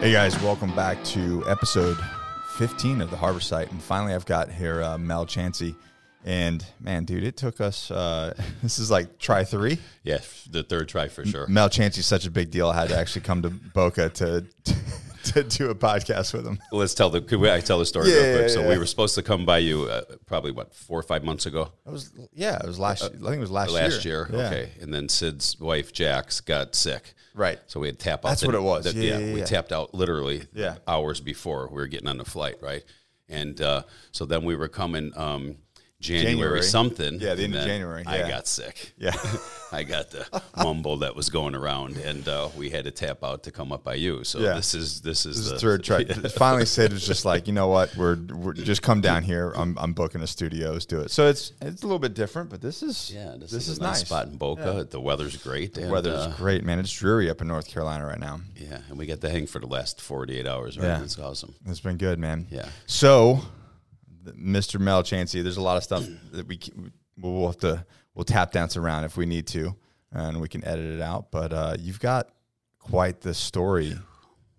Hey guys, welcome back to episode 15 of the Harbor Site. And finally, I've got here uh, Mel Chancey. And man, dude, it took us, uh, this is like try three. Yes, the third try for sure. Mel Chancey's such a big deal. I had to actually come to Boca to, to do a podcast with him. Let's tell the. Could we, I tell the story Yeah, real quick? yeah, so yeah. we were supposed to come by you uh, probably what four or five months ago. It was, yeah, it was last, I think it was last, Last year. year, okay. And then Sid's wife Jax got sick. Right. So we had tap out. That's the- what it was. the- Yeah, we tapped out literally Yeah. hours before we were getting on the flight, right? And uh, so then we were coming um, January, January. something. Yeah, the end of January, I got sick. Yeah. I got the mumble that was going around, and uh, we had to tap out to come up by you. So Yeah. this is this is This is the the third try. Finally, Sid was just like, you know what? We're, we're just come down here. I'm, I'm booking a studio. Let's do it. So it's it's a little bit different, but this is Yeah, this, this, is, a nice spot in Boca. The weather's great. And, Weather's uh, great, man. It's dreary up in North Carolina right now. yeah, and we got the hang for the last 48 hours, right? Yeah. It's awesome. It's been good, man. Yeah. So, Mr. Mel Chancey, there's a lot of stuff that we we'll have to we'll tap dance around if we need to, and we can edit it out. But uh, you've got quite the story,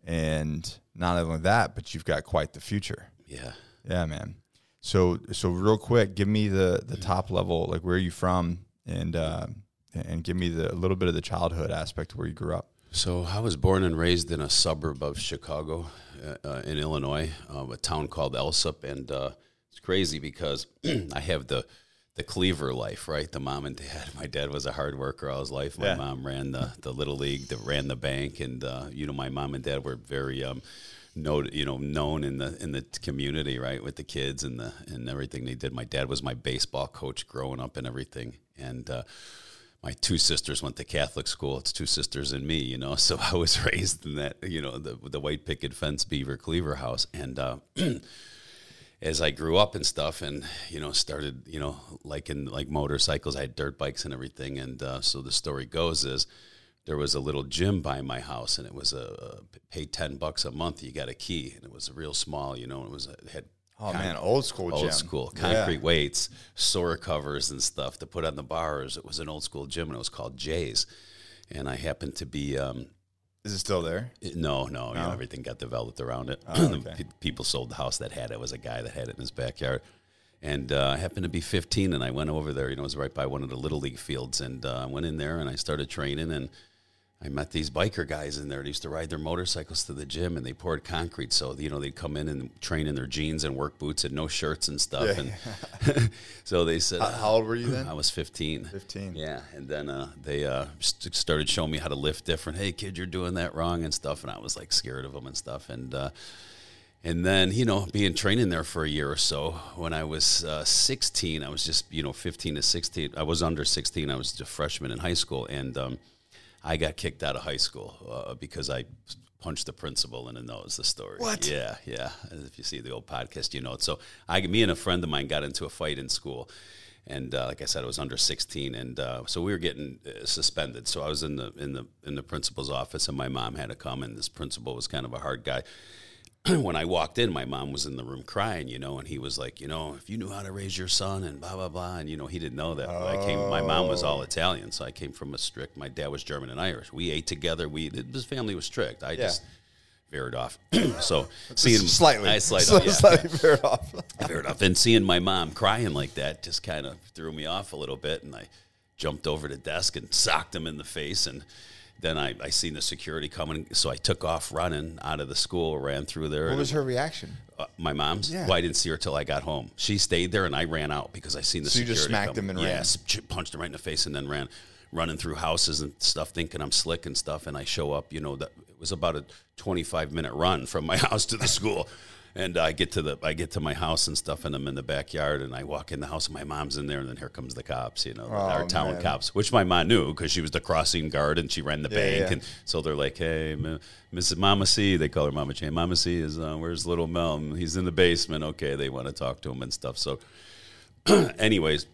and not only that, but you've got quite the future. Yeah. Yeah, man. So so real quick, give me the the top level, like where are you from, and uh, and give me the a little bit of the childhood aspect of where you grew up. So I was born and raised in a suburb of Chicago, uh, uh, in Illinois, um, a town called Alsip, and uh, it's crazy because I have the the Cleaver life, right? The mom and dad. My dad was a hard worker all his life. My Yeah. mom ran the the little league, that ran the bank, and uh, you know my mom and dad were very. Um, know, you know, known in the in the community, right, with the kids and the and everything they did. My dad was my baseball coach growing up and everything, and uh, my two sisters went to Catholic school. It's two sisters and me, you know. So I was raised in that, you know, the the white picket fence Beaver Cleaver house, and uh, as I grew up and stuff, and you know, started, you know, like in like motorcycles, I had dirt bikes and everything, and uh, so the story goes is. There was a little gym by my house, and it was a pay ten bucks a month. You got a key, and it was a real small, you know. It was it had Oh man, old school old gym. school Yeah. concrete weights, sore covers and stuff to put on the bars. It was an old school gym, and it was called Jay's. And I happened to be um, Is it still there? it- no, no, you know, No? everything got developed around it. Oh, okay. pe- people sold the house that had it. It was a guy that had it in his backyard. And uh, I happened to be 15, and I went over there. You know, it was right by one of the little league fields, and uh, I went in there and I started training. And I met these biker guys in there. They used to ride their motorcycles to the gym, and they poured concrete. So you know, they'd come in and train in their jeans and work boots and no shirts and stuff. Yeah. And so they said, How, how old were you then? I was 15. 15. Yeah, and then uh, they uh, st- started showing me how to lift different. Hey, kid, you're doing that wrong and stuff. And I was like scared of them and stuff. And uh, and then you know, being training there for a year or so. When I was uh, 16, I was just you know 15 to 16. I was under 16. I was a freshman in high school, and um, I got kicked out of high school uh, because I punched the principal in the nose. The story. What? Yeah, yeah. If you see the old podcast, you know it. So I, me and a friend of mine got into a fight in school. And uh, like I said, I was under 16, and uh, so we were getting uh, suspended. So I was in the in the in the principal's office, and my mom had to come. And this principal was kind of a hard guy. when I walked in, my mom was in the room crying, you know, and he was like, you know, if you knew how to raise your son and blah blah blah, and you know, he didn't know that. I came, my mom was all oh. Italian, so I came from a strict. My dad was German and Irish. We ate together. We his family was strict. I just veered off. so seeing slightly, I slight Sli- off, yeah, slightly veered off. Fair enough. And seeing my mom crying like that just kind of threw me off a little bit. And I jumped over the desk and socked him in the face. And then I, I seen the security coming. So I took off running out of the school, ran through there. What was her reaction? uh, my mom's? Yeah. Well, I didn't see her till I got home. She stayed there and I ran out because I seen the So you just smacked coming. him and ran? Yeah, s- punched him right in the face and then ran. Running through houses and stuff, thinking I'm slick and stuff, and I show up. You know, that it was about a 25 minute run from my house to the school. And I get to the I get to my house and stuff, and I'm in the backyard, and I walk in the house, and my mom's in there, and then here comes the cops, you know, our Oh, town man. cops, which my mom knew because she was the crossing guard and she ran the Yeah, bank, yeah. and so they're like, "Hey, Mrs. Mama C," they call her Mama Jane. Mama C is uh, where's little Mel? He's in the basement. Okay, they want to talk to him and stuff. So, anyways,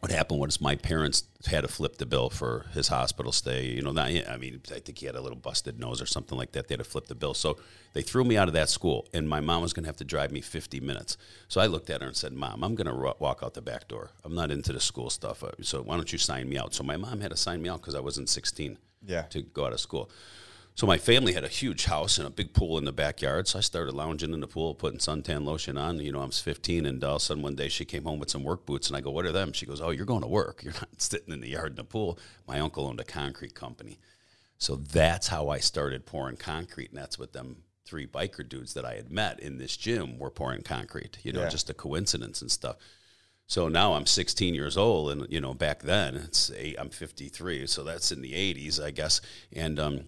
what happened was my parents had to flip the bill for his hospital stay. You know, not, I mean, I think he had a little busted nose or something like that. They had to flip the bill. So they threw me out of that school, and my mom was going to have to drive me 50 minutes. So I looked at her and said, Mom, I'm going to walk out the back door. I'm not into the school stuff. Uh, So why don't you sign me out? So my mom had to sign me out because I wasn't 16 Yeah. to go out of school. So my family had a huge house and a big pool in the backyard. So I started lounging in the pool, putting suntan lotion on. You know, I was 15, and all of a sudden one day she came home with some work boots, and I go, "What are them?" She goes, "Oh, you're going to work. You're not sitting in the yard in the pool." My uncle owned a concrete company, so that's how I started pouring concrete, and that's what them three biker dudes that I had met in this gym were pouring concrete. You know, Yeah. just a coincidence and stuff. So now I'm 16 years old, and you know, back then it's eight, I'm 53, so that's in the 80s, I guess. And um,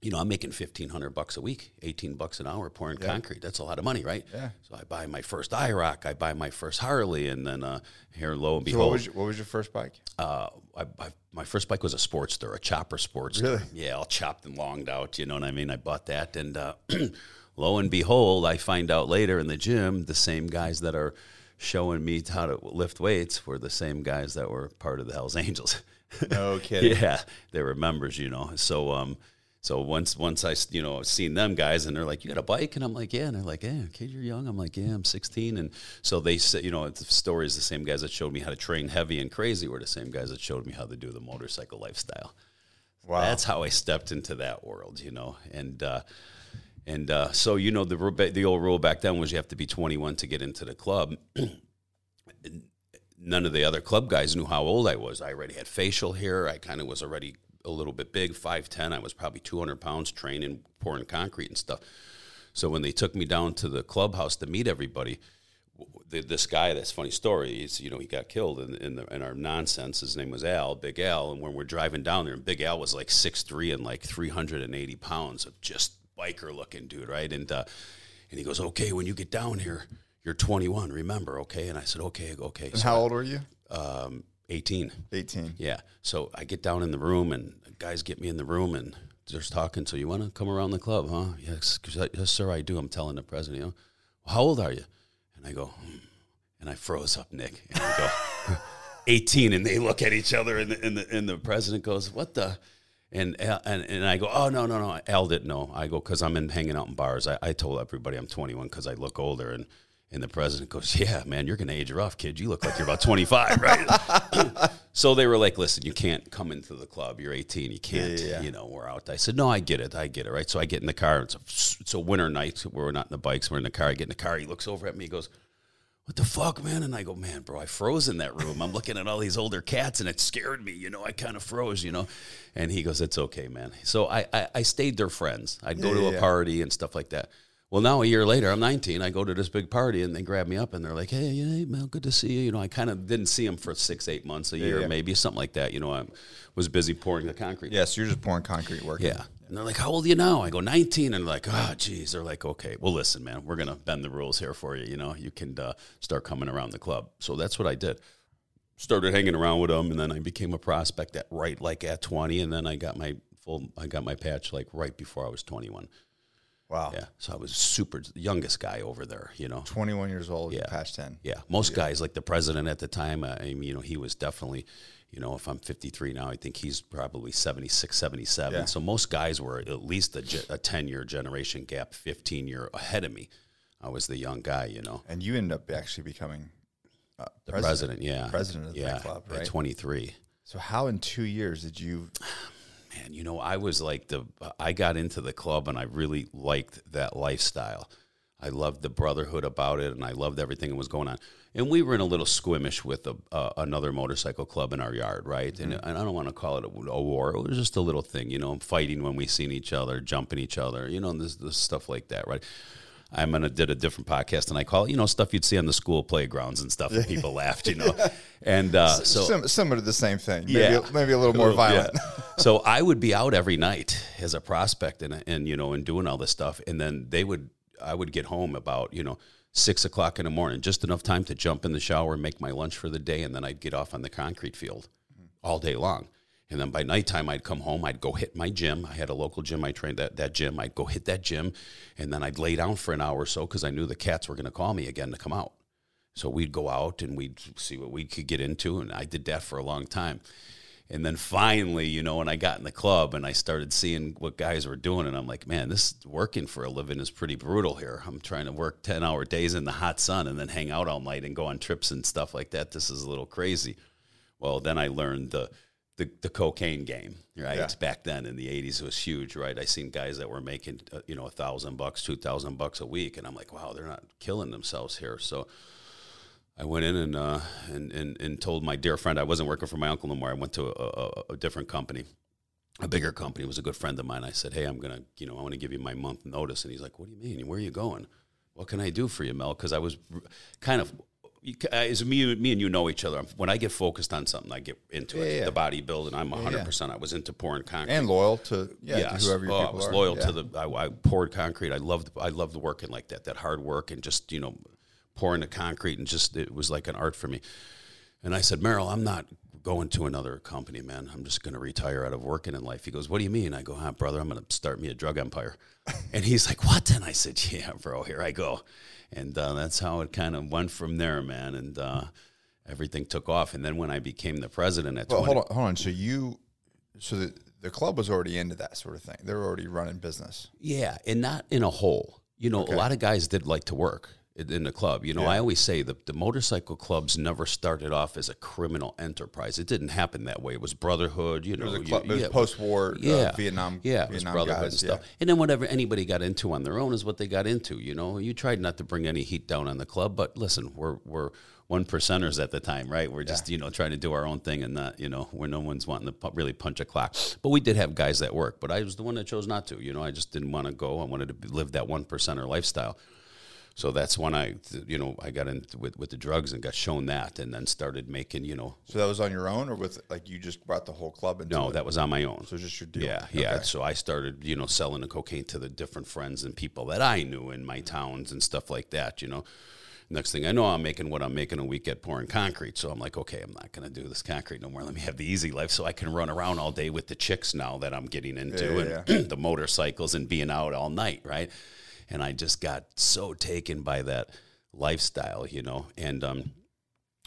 you know, I'm making 1,500 bucks a week, 18 bucks an hour pouring concrete. That's a lot of money, right? Yeah. So I buy my first IROC, I buy my first Harley, and then uh, here, lo and So behold, what was your, what was your first bike? uh, I, I, my first bike was a Sportster, a chopper Sportster. Really? Yeah, all chopped and longed out. You know what I mean? I bought that, and uh, lo and behold, I find out later in the gym the same guys that are showing me how to lift weights were the same guys that were part of the Hell's Angels. No kidding. yeah, they were members, you know. So, um, so once once I you know seen them guys and they're like, "You got a bike?" and I'm like, "Yeah," and they're like, "Yeah, kid, you're young." I'm like, "Yeah, I'm 16," and so they said, you know, the story is the same guys that showed me how to train heavy and crazy were the same guys that showed me how to do the motorcycle lifestyle. Wow. That's how I stepped into that world, you know, and. Uh, and uh, so you know the the old rule back then was you have to be 21 to get into the club. None of the other club guys knew how old I was. I already had facial hair. I kind of was already a little bit big, 5'10". I was probably 200 pounds, training, pouring concrete and stuff. So when they took me down to the clubhouse to meet everybody, the, this guy, that's funny story. He's, you know, he got killed in, in, the, in our nonsense. His name was Al, Big Al. And when we're driving down there, and Big Al was like 6'3 and like 380 pounds of just biker looking dude, right? And, uh, and he goes, okay, when you get down here, you're 21, remember, okay? And I said, okay, okay. And how old were you? um, 18. 18. Yeah. So I get down in the room, and guys get me in the room, and just talking. So you want to come around the club, huh? Yes, yes, sir, I do. I'm telling the president. You know, well, how old are you? And I go, hmm. and I froze up, Nick. And I go, 18, and they look at each other, and the, and the, and the president goes, what the? And, Al- and and I go, oh no no no, Al didn't know. I go because I'm in hanging out in bars. I, I told everybody I'm 21 because I look older, and and the president goes, yeah man, you're gonna age rough, kid. You look like you're about 25, right? so they were like, listen, you can't come into the club. You're 18. You can't, Yeah, yeah, yeah. you know, we're out. I said, no, I get it. I get it, right? So I get in the car. It's a, it's a winter night. We're not in the bikes. We're in the car. I get in the car. He looks over at me. He goes, what the fuck, man? And I go, man, bro, I froze in that room. I'm looking at all these older cats and it scared me. You know, I kind of froze, you know? And he goes, it's okay, man. So I, I, I stayed their friends. I'd go to a party and stuff like that. Well, now a year later, I'm 19. I go to this big party and they grab me up and they're like, hey, hey man, good to see you. You know, I kind of didn't see them for six, eight months, a year, yeah. maybe something like that. You know, I was busy pouring the concrete. Yeah, so you're just pouring concrete work. Yeah. And they're like, how old are you now? I go, 19. And they're like, oh, geez. They're like, okay, well, listen, man, we're going to bend the rules here for you. You know, you can uh, start coming around the club. So that's what I did. Started hanging around with them. And then I became a prospect at right like at 20. And then I got my full, I got my patch like right before I was 21. Wow. Yeah. So I was super youngest guy over there, you know. 21 years old, Yeah. past 10. Yeah, most guys, like the president at the time, uh, I mean, you know, he was definitely, you know, if I'm 53 now, I think he's probably 76, 77. Yeah. So most guys were at least a, a 10 year generation gap, 15 year ahead of me. I was the young guy, you know, And you end up actually becoming uh, the president, yeah. president of yeah, that club, At right? 23. So how in two years did you? Man, you know, I was like the I got into the club and I really liked that lifestyle. I loved the brotherhood about it, and I loved everything that was going on. And we were in a little squimish with a, uh, another motorcycle club in our yard, right? And, and I don't want to call it a, a war; it was just a little thing, you know, fighting when we seen each other, jumping each other, you know, this, this stuff like that, right? I'm gonna did a different podcast, and I call it, you know, stuff you'd see on the school playgrounds and stuff, and people laughed, you know, and uh, so Sim- similar to the same thing. Maybe, Yeah. maybe a little more violent. yeah. so I would be out every night as a prospect and, and, you know, and doing all this stuff. And then they would, I would get home about, you know, six o'clock in the morning, just enough time to jump in the shower, make my lunch for the day. And then I'd get off on the concrete field all day long. And then by nighttime, I'd come home. I'd go hit my gym. I had a local gym. I trained at that gym. I'd go hit that gym, and then I'd lay down for an hour or so because I knew the cats were going to call me again to come out. So we'd go out and we'd see what we could get into, and I did that for a long time. And then finally, you know, when I got in the club and I started seeing what guys were doing, and I'm like, man, this working for a living is pretty brutal here. I'm trying to work 10 hour days in the hot sun and then hang out all night and go on trips and stuff like that. This is a little crazy. Well, then I learned the the, the cocaine game, right? Yeah. Back then in the '80s, it was huge, right? I seen guys that were making, uh, you know, a thousand bucks, two thousand bucks a week, and I'm like, wow, they're not killing themselves here. So I went in and uh, and, and and told my dear friend I wasn't working for my uncle no more. I went to a, a, a different company, a bigger company. It was a good friend of mine. I said, hey, I'm gonna, you know, I want to give you my month notice, and he's like, what do you mean? Where are you going? What can I do for you, Mel? Because I was r- kind of. You As uh, me, me and you know each other. When I get focused on something, I get into it. Yeah, yeah. The bodybuilding, I'm 100. percent I was into pouring concrete and loyal to yeah, to whoever oh, I was are. loyal Yeah. to the. I, I poured concrete. I loved. I loved working like that. That hard work and just you know, pouring the concrete and just it was like an art for me. And I said, Merrill, I'm not going to another company, man. I'm just going to retire out of working in life. He goes, What do you mean? I go, Huh, brother, I'm going to start me a drug empire. and he's like, What? And I said, Yeah, bro, here I go. And uh, that's how it kind of went from there, man. And uh, everything took off. And then when I became the president at Well, 20, hold on, hold on. So you, so the, the club was already into that sort of thing. They were already running business. Yeah, and not in a hole. You know, a lot of guys did like to work in the club. You know, I always say the, the motorcycle clubs never started off as a criminal enterprise. It didn't happen that way. It was brotherhood. You know, It was, a you- was yeah, post-war yeah, uh, Vietnam, yeah, it was brotherhood guys. and stuff. Yeah. And then whatever anybody got into on their own is what they got into. You know, you tried not to bring any heat down on the club, but listen, we're we're one percenters at the time, right? We're just you know trying to do our own thing and not you know where no one's wanting to really punch a clock. But we did have guys that work, but I was the one that chose not to. You know, I just didn't want to go. I wanted to live that one percenter lifestyle. So that's when I, you know, I got in with, with the drugs and got shown that, and then started making, you know, So that was on your own, or with like you just brought the whole club into no, it? that was on my own. So just your deal. Yeah, yeah. So I started, you know, selling the cocaine to the different friends and people that I knew in my towns and stuff like that. You know, next thing I know, I'm making what I'm making a week at pouring concrete. So I'm like, okay, I'm not going to do this concrete no more. Let me have the easy life, so I can run around all day with the chicks now that I'm getting into Yeah, and the motorcycles and being out all night, right? And I just got so taken by that lifestyle, you know, and um,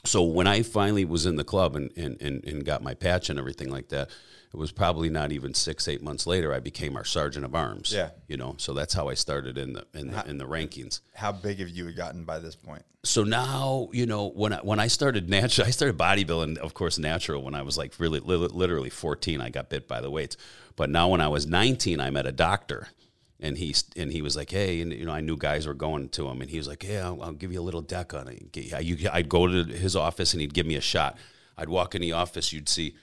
so when I finally was in the club and, and, and, and got my patch and everything like that, it was probably not even six, eight months later, I became our sergeant of arms. Yeah. You know, so that's how I started in the, in the, in the rankings. How big have you gotten by this point? So now, you know, when I, when I started natural, I started bodybuilding, of course, natural when I was like really, li- literally 14, I got bit by the weights. But now when I was 19, I met a doctor and he, and he was like, Hey, and you know, I knew guys were going to him and he was like, Yeah, I'll, I'll give you a little deck on it. I'd go to his office and he'd give me a shot. I'd walk in the office, you'd see,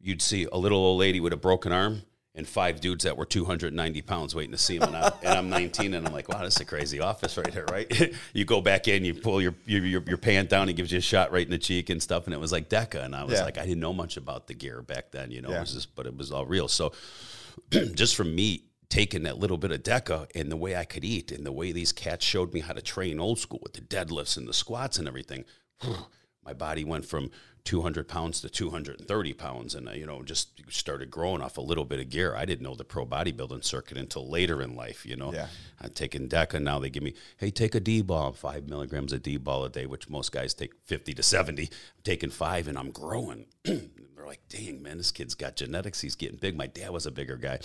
you'd see a little old lady with a broken arm and five dudes that were 290 pounds waiting to see him. And, I, and I'm 19 and I'm like, wow, this is a crazy office right here, right? you go back in, you pull your, your, your, your pant down, he gives you a shot right in the cheek and stuff. And it was like DECA. And I was Yeah. like, I didn't know much about the gear back then, you know, Yeah. it was just, but it was all real. So just from me taking that little bit of DECA and the way I could eat and the way these cats showed me how to train old school with the deadlifts and the squats and everything, my body went from 200 pounds to 230 pounds and uh, you know just started growing off a little bit of gear. I didn't know the pro bodybuilding circuit until later in life you know. Yeah. i'm taking deca now they give me hey take a d-ball five milligrams of d-ball a day which most guys take 50 to 70 i'm taking five and i'm growing. They're like dang man this kid's got genetics. He's getting big. My dad was a bigger guy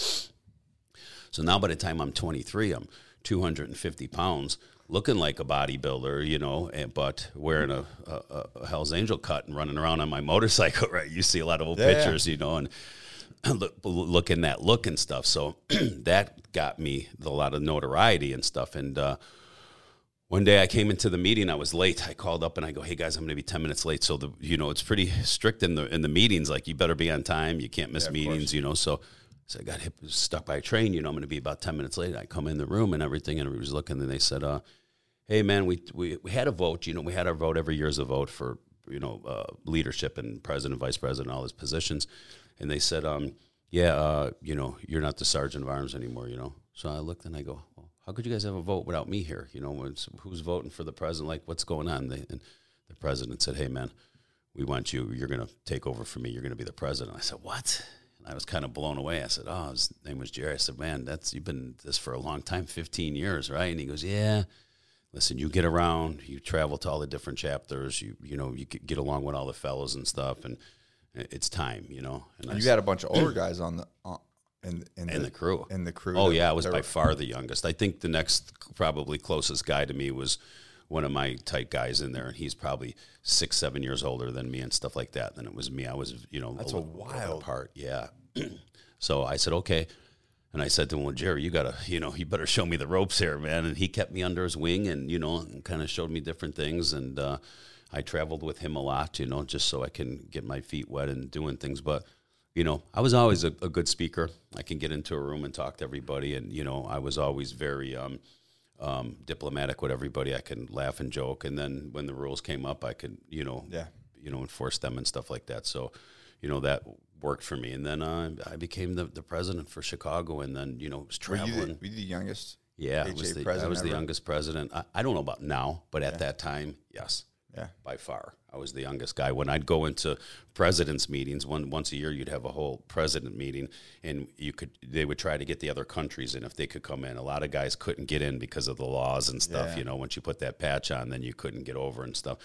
so now by the time I'm 23, I'm 250 pounds, looking like a bodybuilder, you know, and, but wearing a, a, a Hell's Angel cut and running around on my motorcycle, right? You see a lot of old Yeah, yeah. pictures, you know, and look, looking that look and stuff. So that got me a lot of notoriety and stuff. And uh, one day I came into the meeting. I was late. I called up and I go, "Hey guys, I'm going to be ten minutes late." So the you know it's pretty strict in the in the meetings. Like you better be on time. You can't miss Yeah, meetings. You know. So so I got hit, stuck by a train. You know, I'm going to be about ten minutes late. I come in the room and everything, and everybody was looking. And they said, uh, "Hey man, we, we we had a vote. You know, we had our vote every year is a vote for you know uh, leadership and president, vice president, all his positions." And they said, um, "Yeah, uh, you know, you're not the sergeant of arms anymore." You know. So I looked and I go, well, how could you guys have a vote without me here? You know, who's voting for the president? Like, what's going on? They, and the president said, hey, man, we want you. You're going to take over for me. You're going to be the president. I said, what? And I was kind of blown away. I said, oh, his name was Jerry. I said, man, that's you've been this for a long time, 15 years, right? And he goes, yeah. Listen, you get around, you travel to all the different chapters, you you know, you get along with all the fellows and stuff, and it's time, you know. And I You said- got a bunch of older guys on the on, in in, in the crew. in the crew. Oh yeah, I was by were- far the youngest. I think the next probably closest guy to me was one of my tight guys in there, and he's probably six, seven years older than me and stuff like that. And then it was me. I was, you know, That's a a wild- part. Yeah. so I said, okay. And I said to him, well, Jerry, you gotta, you know, you better show me the ropes here, man. And he kept me under his wing, and you know, kind of showed me different things. And uh, I traveled with him a lot, you know, just so I can get my feet wet and doing things. But you know, I was always a, a good speaker. I can get into a room and talk to everybody, and you know, I was always very um, um, diplomatic with everybody. I can laugh and joke, and then when the rules came up, I could, you know, Yeah. you know, enforce them and stuff like that. So, you know, that worked for me. And then uh, I became the, the president for Chicago, and then you know, was Were you, traveling. the, were you the youngest? yeah, I was the, I was the youngest president. I, I don't know about now, but at that time, yes Yeah. by far. I was the youngest guy. When I'd go into presidents' meetings, one once a year, you'd have a whole president meeting, and you could they would try to get the other countries in if they could come in. A lot of guys couldn't get in because of the laws and stuff. Yeah. You know, once you put that patch on, then you couldn't get over and stuff.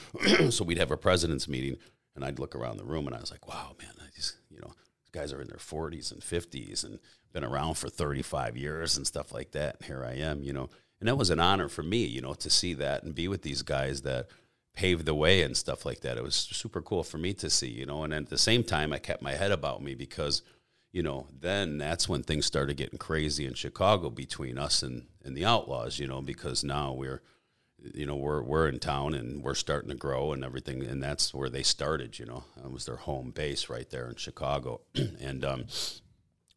so we'd have a presidents' meeting, and I'd look around the room, and I was like, "Wow, man, I just you know." these Guys are in their 40s and 50s and been around for 35 years and stuff like that. And here I am, you know, and that was an honor for me, you know, to see that and be with these guys that paved the way and stuff like that. It was super cool for me to see, you know, and at the same time, I kept my head about me because, you know, then that's when things started getting crazy in Chicago between us and, and the Outlaws, you know, because now we're, you know, we're, we're in town and we're starting to grow and everything. And that's where they started, you know, It was their home base right there in Chicago. and, um,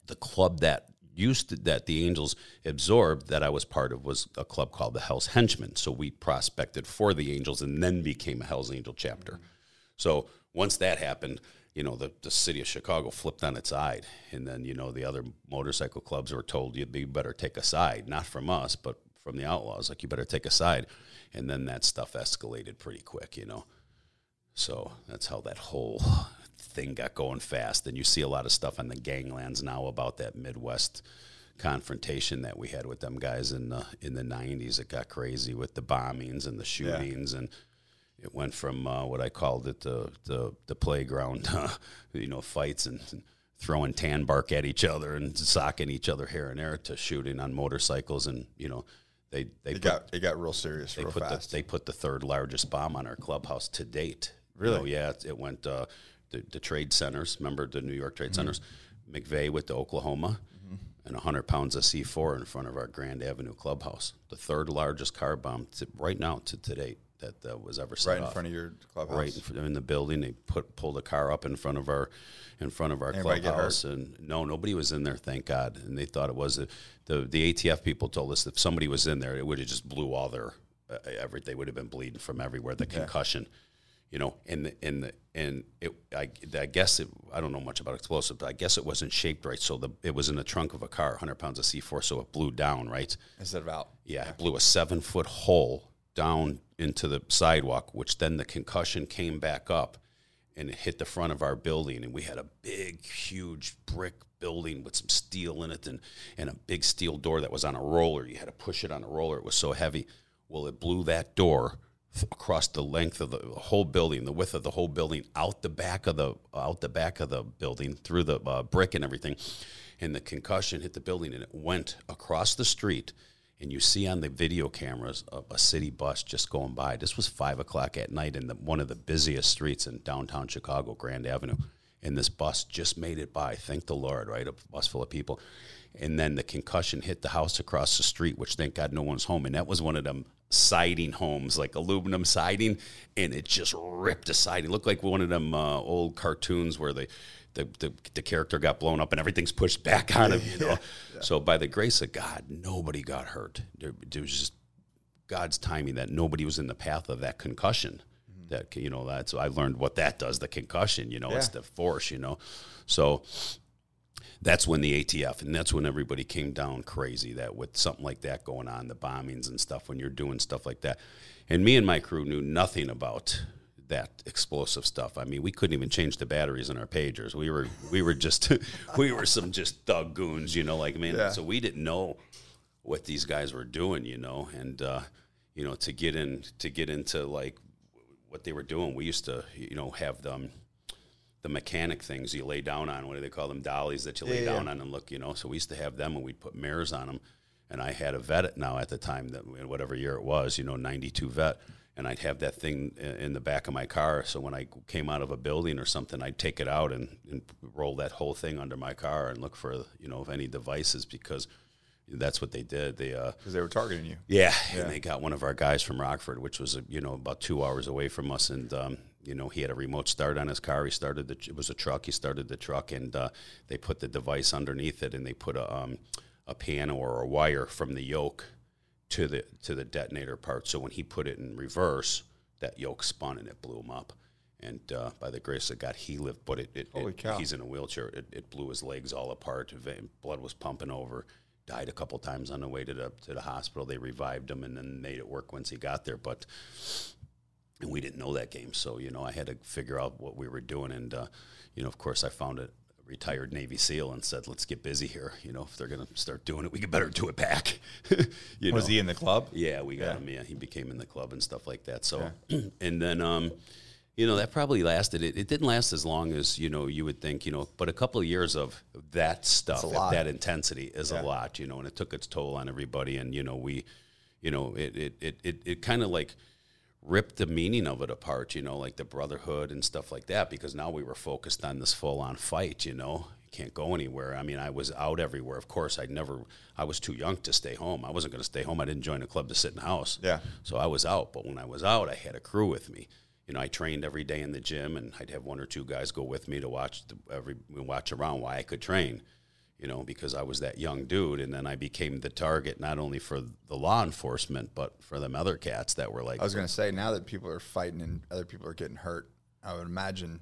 the club that used to, that the Angels absorbed that I was part of was a club called the Hell's Henchmen. So we prospected for the Angels and then became a Hell's Angel chapter. So once that happened, you know, the, the city of Chicago flipped on its side. And then, you know, the other motorcycle clubs were told you you better take a side, not from us, but from the outlaws. Like, you better take a side. And then that stuff escalated pretty quick, you know. So that's how that whole thing got going fast. And you see a lot of stuff on the ganglands now about that Midwest confrontation that we had with them guys in the in the '90s. It got crazy with the bombings and the shootings, and it went from uh, what I called it the the, the playground, uh, you know, fights and, and throwing tan bark at each other and socking each other here and there to shooting on motorcycles, and you know. They, they It put- got it got real serious they real put fast. the they put the third largest bomb on our clubhouse to date. You Really? know, yeah, it, it went uh, the, the trade centers. Remember the New York trade Mm-hmm. centers? McVeigh with the Oklahoma, and 100 pounds of C4 in front of our Grand Avenue clubhouse. The third largest car bomb to, right now to, to date that uh, was ever set right in off. front of your clubhouse. Right in, fr- in the building, they put pulled a car up in front of our, in front of our Anybody get clubhouse, and no, nobody was in there, thank God. And they thought it was the the, the ATF people told us if somebody was in there, it would have just blew all their uh, every. They would have been bleeding from everywhere. The concussion, you know, and the, and the, and it. I, I guess it. I don't know much about explosives, but I guess it wasn't shaped right. So the it was in the trunk of a car, 100 pounds of C4, so it blew down right. Instead of out. Yeah, it blew a seven foot hole down into the sidewalk, which then the concussion came back up and it hit the front of our building. And we had a big, huge brick building with some steel in it and, and a big steel door that was on a roller. You had to push it on a roller, it was so heavy. Well, it blew that door across the length of the whole building, the width of the whole building, out the back of the out the back of the building, through the uh, brick and everything, and the concussion hit the building, and it went across the street. And you see on the video cameras a, a city bus just going by. This was five o'clock at night in the, one of the busiest streets in downtown Chicago, Grand Avenue, and this bus just made it by. Thank the Lord, right? A bus full of people. And then the concussion hit the house across the street, which thank God no one's home. And that was one of them siding homes, like aluminum siding, and it just ripped the siding. Looked like one of them uh, old cartoons where they, the, the the character got blown up and everything's pushed back on him. You know. So by the grace of God, nobody got hurt. There, there was just God's timing that nobody was in the path of that concussion. That you know, that's I learned what that does. The concussion, you know, it's the force, you know. So that's when the ATF and that's when everybody came down crazy that with something like that going on, the bombings and stuff, when you're doing stuff like that. And me and my crew knew nothing about that explosive stuff. I mean, we couldn't even change the batteries in our pagers. We were we were just we were some just thug goons, you know, like man. Yeah. So we didn't know what these guys were doing, you know, and uh, you know, to get in to get into like what they were doing, we used to, you know, have them the mechanic things you lay down on. What do they call them? Dollies that you lay Yeah, yeah. down on and look, you know. So we used to have them, and we'd put mirrors on them, and I had a vet now at the time that whatever year it was, you know, 92 vet. And I'd have that thing in the back of my car. So when I came out of a building or something, I'd take it out and, and roll that whole thing under my car and look for, you know, if any devices because that's what they did. They uh, because they were targeting you. Yeah, and they got one of our guys from Rockford, which was you know about two hours away from us, and um, you know he had a remote start on his car. He started the it was a truck. He started the truck, and uh, they put the device underneath it, and they put a um, a panel or a wire from the yoke to the to the detonator part. So when he put it in reverse, that yoke spun and it blew him up. And uh, by the grace of God, he lived, but it, it, Holy it cow. he's in a wheelchair. It, it blew his legs all apart. Blood was pumping over. Died a couple times on the way to the to the hospital. They revived him and then made it work once he got there. But and we didn't know that game, so you know I had to figure out what we were doing. And uh, you know, of course, I found a retired Navy SEAL and said, "Let's get busy here. You know, if they're going to start doing it, we could better do it back." you Was know? he in the club? Yeah, we got Yeah. him. Yeah, he became in the club and stuff like that. So, and then, um, you know, that probably lasted. It, it didn't last as long as you know you would think. You know, but a couple of years of that stuff, that intensity, is Yeah. a lot. You know, and it took its toll on everybody. And you know, we, you know, it it it it, it kind of like ripped the meaning of it apart, you know, like the brotherhood and stuff like that, because now we were focused on this full on fight, you know. You can't go anywhere. I mean, I was out everywhere. Of course, I never, I was too young to stay home. I wasn't going to stay home. I didn't join a club to sit in the house. Yeah. So I was out. But when I was out, I had a crew with me. You know, I trained every day in the gym, and I'd have one or two guys go with me to watch the, every watch around why I could train you know, because I was that young dude, and then I became the target not only for the law enforcement but for them other cats that were like, I was going to say now that people are fighting and other people are getting hurt, I would imagine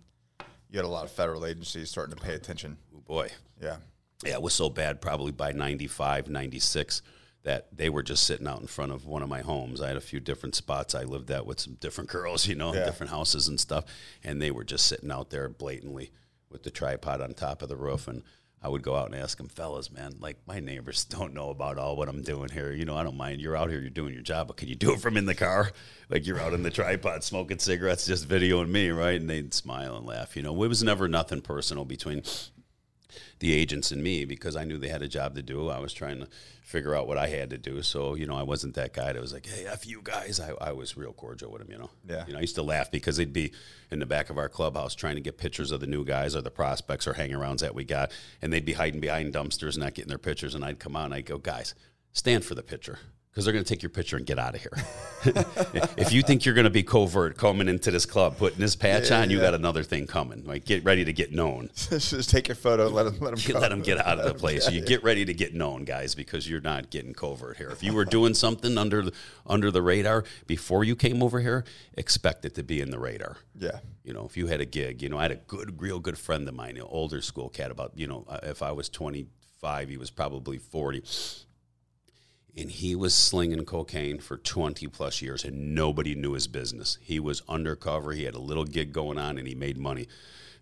you had a lot of federal agencies starting to pay attention. oh boy, Yeah. yeah, it was so bad probably by 95, 96 that they were just sitting out in front of one of my homes. I had a few different spots I lived at with some different girls, you know, Yeah. different houses and stuff, and they were just sitting out there blatantly with the tripod on top of the roof and I would go out and ask them, fellas, man, like my neighbors don't know about all what I'm doing here. You know, I don't mind. You're out here, you're doing your job, but can you do it from in the car? Like you're out in the tripod smoking cigarettes, just videoing me, right? And they'd smile and laugh. You know, it was never nothing personal between the agents and me because I knew they had a job to do. I was trying to figure out what I had to do. So, you know, I wasn't that guy that was like, hey, F you guys. I, I was real cordial with them, you know. Yeah. You know, I used to laugh because they'd be in the back of our clubhouse trying to get pictures of the new guys or the prospects or hang arounds that we got. And they'd be hiding behind dumpsters, not getting their pictures. And I'd come out and I'd go, guys, stand for the picture. Because they're going to take your picture and get out of here. if you think you're going to be covert coming into this club, putting this patch Yeah, on, you yeah. got another thing coming. Like, get ready to get known. Just take your photo, let them let them let them get out of the place. You get ready to get known, guys, because you're not getting covert here. If you were doing something under the, under the radar before you came over here, expect it to be in the radar. Yeah. You know, if you had a gig, you know, I had a good, real good friend of mine, an older school cat. About you know, uh, if I was 25, he was probably 40, and he was slinging cocaine for 20 plus years, and nobody knew his business. He was undercover. He had a little gig going on, and he made money.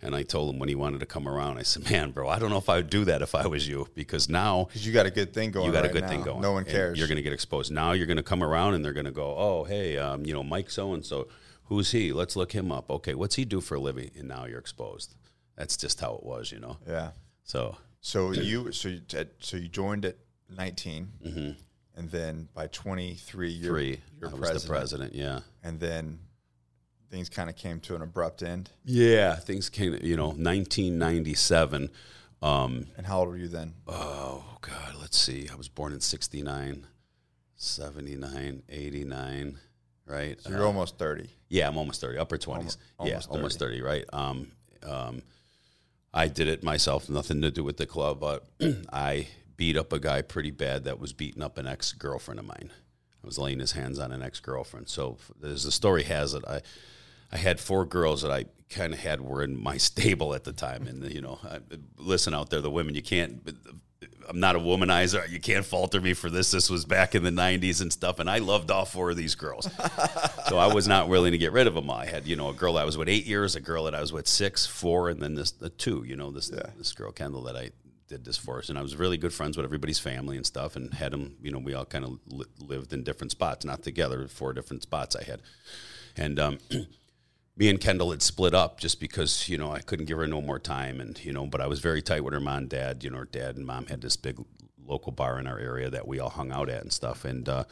And I told him when he wanted to come around, I said, "Man, bro, I don't know if I would do that if I was you, because now." Because you got a good thing going You got right a good now. thing going. No one cares. You're going to get exposed. Now you're going to come around and they're going to go, oh, hey, um, you know, Mike so and so. Who's he? Let's look him up. Okay, what's he do for a living? And now you're exposed. That's just how it was, you know. yeah. So So you so you so you joined at 19, and then by 23 you're, three, you're I was the president. Yeah. and then things kind of came to an abrupt end. Yeah, things came. You know, 1997. Um, And how old were you then? oh God, let's see. I was born in 69, 79, 89. Right. So you're almost 30. Yeah, I'm almost 30, upper 20s. Almost- yeah, almost almost 30, right? Um, um, I did it myself, nothing to do with the club, but I beat up a guy pretty bad that was beating up an ex girlfriend of mine. I was laying his hands on an ex girlfriend. So, as the story has it, I, I had four girls that I kind of had were in my stable at the time. And, you know, I, listen out there, the women, you can't, I'm not a womanizer. You can't falter me for this. This was back in the 90s and stuff. And I loved all four of these girls. so I was not willing to get rid of them. I had, you know, a girl that I was with eight years, a girl that I was with six, four, and then this, the two, you know, this, this girl, Kendall, that I did this for us. And I was really good friends with everybody's family and stuff and had them, you know, we all kind of li- lived in different spots, not together, four different spots I had. And, um, me and Kendall had split up just because you know I couldn't give her no more time, and you know, but I was very tight with her mom and dad. You know, her dad and mom had this big local bar in our area that we all hung out at and stuff. And uh,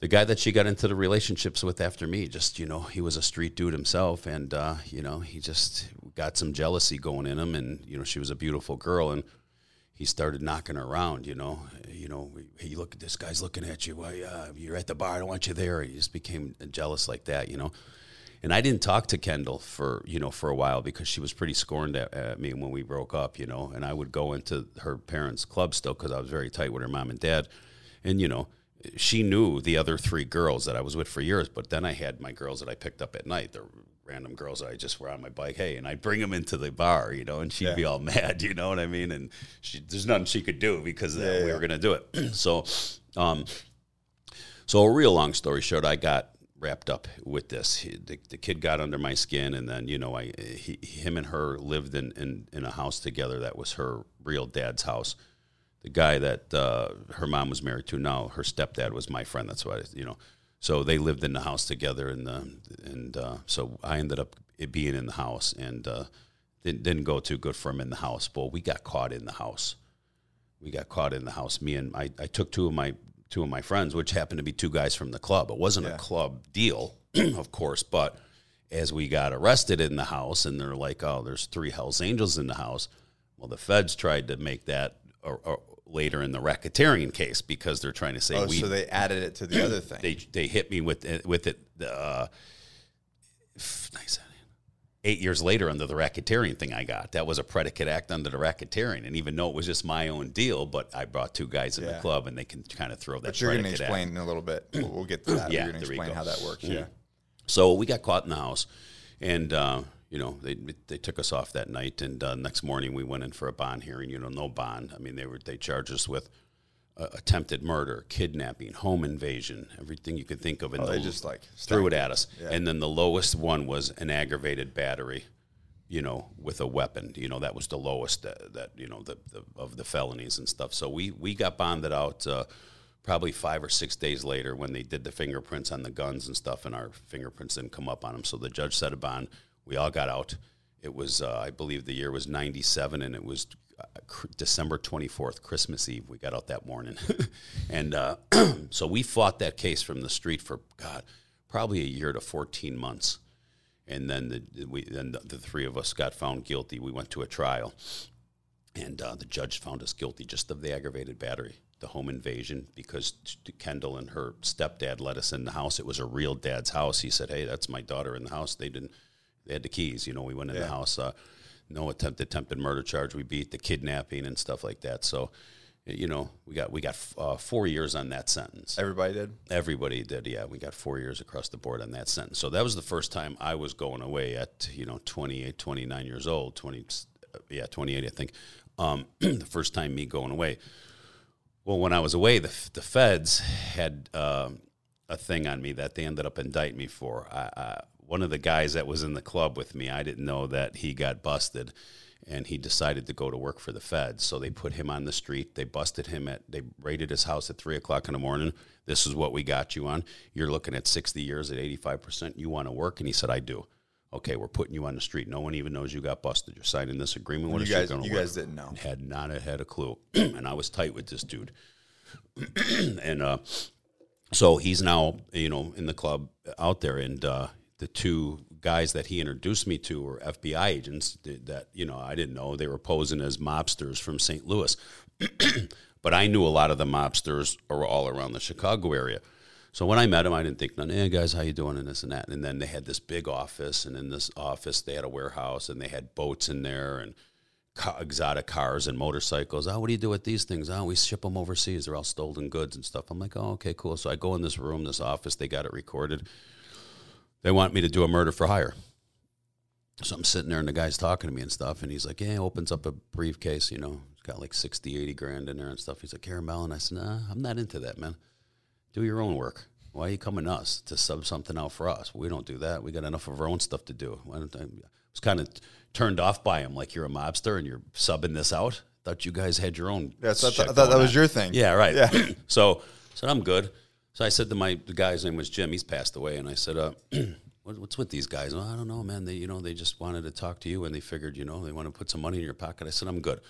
the guy that she got into the relationships with after me, just you know, he was a street dude himself, and uh, you know, he just got some jealousy going in him, and you know, she was a beautiful girl, and he started knocking her around. You know, you know, hey, look, at this guy's looking at you. Why, uh, you're at the bar. I don't want you there. He just became jealous like that. You know. And I didn't talk to Kendall for you know for a while because she was pretty scorned at, at me when we broke up, you know. And I would go into her parents' club still because I was very tight with her mom and dad, and you know she knew the other three girls that I was with for years, but then I had my girls that I picked up at night, the random girls that I just were on my bike, hey, and I'd bring them into the bar, you know, and she'd yeah. be all mad, you know what I mean? And she, there's nothing she could do because yeah, we yeah. were going to do it. so, um, so a real long story short, I got wrapped up with this. He, the, the, kid got under my skin, and then you know, I he, him and her lived in, in in a house together that was her real dad's house the guy that uh, her mom was married to now, her stepdad was my friend. That's why you know. So they lived in the house together, and the, and uh, so I ended up being in the house, and uh, didn't didn't go too good for him in the house. But we got caught in the house. We got caught in the house. Me and I, I took two of my two of my friends, which happened to be two guys from the club. It wasn't yeah. a club deal, of course, but as we got arrested in the house, and they're like, "Oh, there's three Hell's Angels in the house." Well, the feds tried to make that or, or later in the racketeering case because they're trying to say oh, we. So they added it to the other thing. They they hit me with it, with it. Uh, nice. Eight years later, under the racketeering thing, I got that was a predicate act under the racketeering, and even though it was just my own deal, but I brought two guys in yeah. the club, and they can kind of throw that. But you're going to explain act. in a little bit. We'll, we'll get to that. yeah, you're going to explain how that works. Mm-hmm. Yeah. So we got caught in the house, and uh, you know, they they took us off that night, and uh, next morning we went in for a bond hearing. You know, no bond. I mean, they were they charged us with uh, attempted murder, kidnapping, home invasion, everything you could think of, and oh, they just like threw it at us. Yeah. And then the lowest one was an aggravated battery. You know, with a weapon. You know, that was the lowest that, that you know the, the, of the felonies and stuff. So we we got bonded out. Uh, probably five or six days later when they did the fingerprints on the guns and stuff, and our fingerprints didn't come up on them. So the judge set a bond we all got out. It was, uh, I believe, the year was '97, and it was uh, December 24th, Christmas Eve. We got out that morning, and uh, so we fought that case from the street for God, probably a year to 14 months, and then the, we then the, the three of us got found guilty. We went to a trial, and uh, the judge found us guilty just of the aggravated battery the home invasion because Kendall and her stepdad let us in the house. It was a real dad's house. He said, "Hey, that's my daughter in the house." They didn't they had the keys. You know, we went in yeah. the house. Uh, no attempt attempted murder charge. We beat the kidnapping and stuff like that. So, you know, we got we got uh, four years on that sentence. Everybody did. Everybody did. Yeah, we got four years across the board on that sentence. So that was the first time I was going away at you know 28, 29 years old. Twenty, yeah, twenty eight, I think. Um, the first time me going away. Well, when I was away, the the feds had. Um, a thing on me that they ended up indicting me for. I, I, one of the guys that was in the club with me, I didn't know that he got busted and he decided to go to work for the feds. So they put him on the street. They busted him at, they raided his house at three o'clock in the morning. This is what we got you on. You're looking at 60 years at 85%. You want to work? And he said, I do. Okay, we're putting you on the street. No one even knows you got busted. You're signing this agreement us. You guys, you guys didn't know. Had not had a clue. and I was tight with this dude. and uh, so he's now, you know, in the club out there. And uh, the two guys that he introduced me to were FBI agents that, you know, I didn't know. They were posing as mobsters from St. Louis. but I knew a lot of the mobsters are all around the Chicago area. So when I met them, I didn't think, hey guys, how you doing, and this and that. And then they had this big office, and in this office they had a warehouse, and they had boats in there, and exotic cars and motorcycles. Oh, what do you do with these things? Oh, we ship them overseas. They're all stolen goods and stuff. I'm like, oh, okay, cool. So I go in this room, this office. They got it recorded they want me to do a murder for hire. So I'm sitting there and the guy's talking to me and stuff. And he's like, yeah, opens up a briefcase, you know, it's got like 60, 80 grand in there and stuff. He's like, Caramel. And I said, nah, I'm not into that, man. Do your own work. Why are you coming to us to sub something out for us? We don't do that. We got enough of our own stuff to do. I, was kind of turned off by him, like you're a mobster and you're subbing this out. Thought you guys had your own. Yeah, so I, th- I thought that was your thing. Yeah, right. Yeah. so, so I'm good. So I said to my the guy's name was Jim. He's passed away, and I said, uh, "What's with these guys?" Well, I don't know, man. They you know they just wanted to talk to you, and they figured you know they want to put some money in your pocket. I said, "I'm good."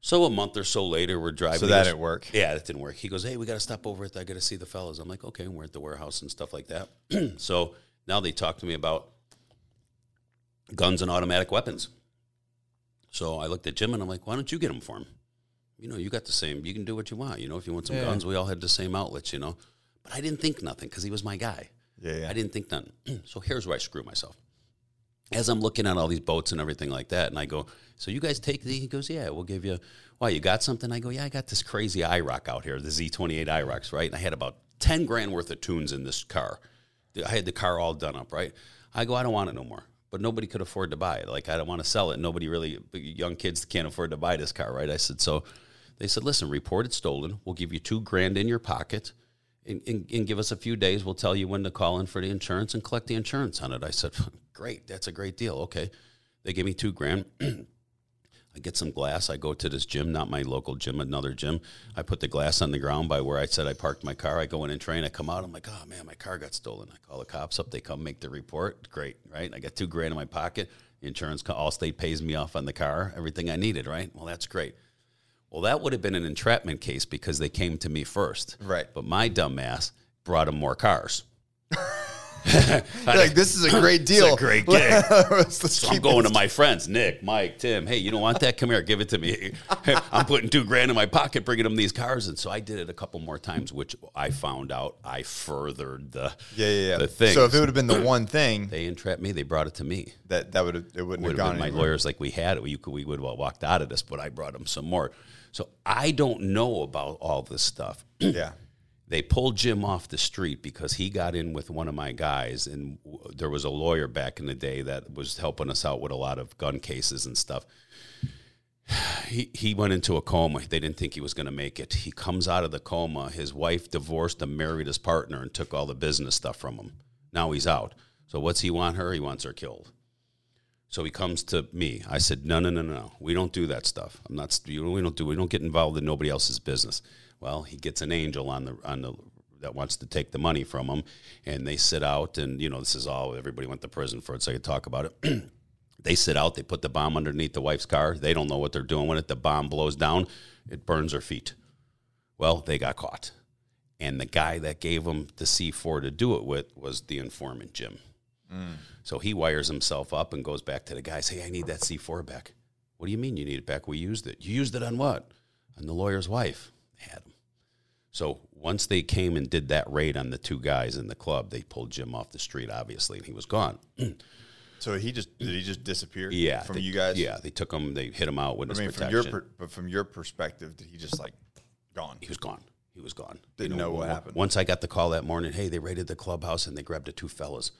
So a month or so later, we're driving. So that didn't work. Yeah, that didn't work. He goes, "Hey, we got to stop over at. I got to see the fellas." I'm like, "Okay." We're at the warehouse and stuff like that. so now they talk to me about guns and automatic weapons. So I looked at Jim and I'm like, "Why don't you get them for him? You know, you got the same. You can do what you want. You know, if you want some Yeah. guns, we all had the same outlets. You know." But I didn't think nothing because he was my guy. Yeah, yeah. I didn't think nothing. so here's where I screw myself. As I'm looking at all these boats and everything like that, and I go, "So you guys take the?" He goes, "Yeah, we'll give you." Why you got something? I go, "Yeah, I got this crazy IROC out here, the Z28 IROCs, right?" And I had about ten grand worth of tunes in this car. I had the car all done up, right? I go, "I don't want it no more." But nobody could afford to buy it. Like I don't want to sell it. Nobody really, young kids can't afford to buy this car, right? I said, so they said, listen, report it stolen. We'll give you two grand in your pocket and, and, and give us a few days. We'll tell you when to call in for the insurance and collect the insurance on it. I said, great, that's a great deal. Okay. They give me two grand. I get some glass. I go to this gym, not my local gym, another gym. I put the glass on the ground by where I said I parked my car. I go in and train. I come out. I'm like, oh man, my car got stolen. I call the cops up. They come make the report. Great, right? I got two grand in my pocket. Insurance, Allstate pays me off on the car. Everything I needed, right? Well, that's great. Well, that would have been an entrapment case because they came to me first. Right. But my dumbass brought them more cars. like this is a great deal. a great gig. So I'm going to my friends, Nick, Mike, Tim. Hey, you don't want that? Come here, give it to me. I'm putting two grand in my pocket, bringing them these cars, and so I did it a couple more times, which I found out I furthered the Yeah, yeah, yeah. the thing. So if it would have been the one thing they entrapped me, they brought it to me. that that would have it wouldn't Would have have gone been my lawyers like we had it. We we would have walked out of this, but I brought them some more. So I don't know about all this stuff. Yeah. they pulled Jim off the street because he got in with one of my guys, and w- there was a lawyer back in the day that was helping us out with a lot of gun cases and stuff. He he went into a coma. They didn't think he was going to make it. He comes out of the coma. His wife divorced and married his partner, and took all the business stuff from him. Now he's out. So what's he want her? He wants her killed. So he comes to me. I said, no, no, no, no. We don't do that stuff. I'm not. We don't do. We don't get involved in nobody else's business. Well, he gets an angel on the on the that wants to take the money from him, and they sit out. And you know, this is all everybody went to prison for it, so I could talk about it. they sit out. They put the bomb underneath the wife's car. They don't know what they're doing when it. The bomb blows down. It burns her feet. Well, they got caught, and the guy that gave them the C4 to do it with was the informant Jim. So he wires himself up and goes back to the guys. Hey, I need that C4 back. What do you mean you need it back? We used it. You used it on what? On the lawyer's wife. Had him. So once they came and did that raid on the two guys in the club, they pulled Jim off the street, obviously, and he was gone. So he just did he just disappear? Yeah, From they- you guys? Yeah, they took him. They hit him out with I mean, from your per, but from your perspective, did he just like gone? he was gone. He was gone. Didn't know what happened. Once I got the call that morning, hey, they raided the clubhouse and they grabbed the two fellas.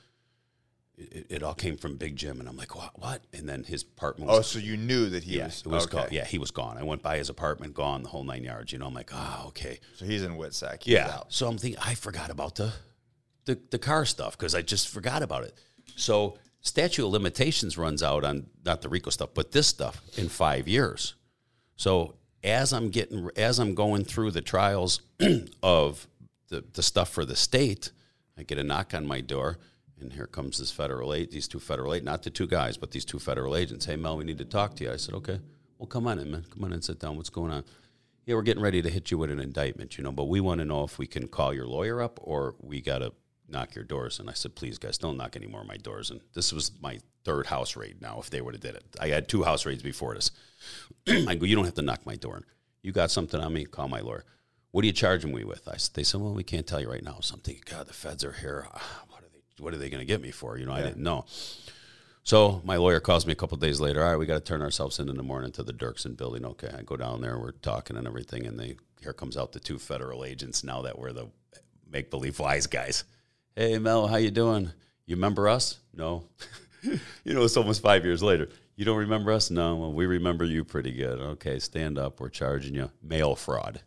It, it, all came from Big Jim, and I'm like, what? What? And then his apartment was Oh, so you knew that he yeah, was, it was okay. gone. Yeah, he was gone. I went by his apartment, gone, the whole nine yards. You know, I'm like, oh, okay. So he's in WITSEC. He's Yeah. out. So I'm thinking, I forgot about the the, the car stuff because I just forgot about it. So statute of limitations runs out on not the RICO stuff, but this stuff in five years. So as I'm getting, as I'm going through the trials of the, the stuff for the state, I get a knock on my door, and here comes this federal agent, these two federal agents, not the two guys, but these two federal agents. Hey, Mel, we need to talk to you. I said, okay. Well, come on in, man. Come on in, and sit down. What's going on? Yeah, we're getting ready to hit you with an indictment, you know, but we want to know if we can call your lawyer up or we got to knock your doors. And I said, please, guys, don't knock any more of my doors. And this was my third house raid now, if they would have did it. I had two house raids before this. I go, you don't have to knock my door. You got something on me? Call my lawyer. What are you charging me with? I, s- they said, well, we can't tell you right now. So I'm thinking, God, the feds are here. Ah, What are they, what are they going to get me for? You know, I didn't know. So my lawyer calls me a couple days later. All right, we got to turn ourselves in in the morning to the Dirksen building. Okay, I go down there. We're talking and everything, and they here comes out the two federal agents. Now that we're the make believe wise guys. Hey Mel, how you doing? You remember us? No. you know, it's almost five years later. You don't remember us? No. Well, we remember you pretty good. Okay, stand up. We're charging you mail fraud.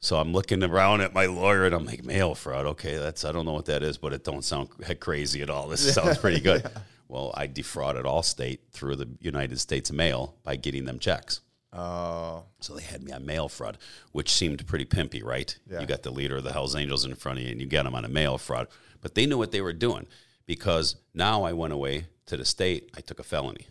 So I'm looking around at my lawyer and I'm like, mail fraud. Okay, that's I don't know what that is, but it don't sound crazy at all. This sounds pretty good. Well, I defrauded Allstate through the United States mail by getting them checks. Oh, So they had me on mail fraud, which seemed pretty pimpy, right? Yeah. You got the leader of the Hells Angels in front of you and you got them on a mail fraud. But they knew what they were doing because now I went away to the state. I took a felony.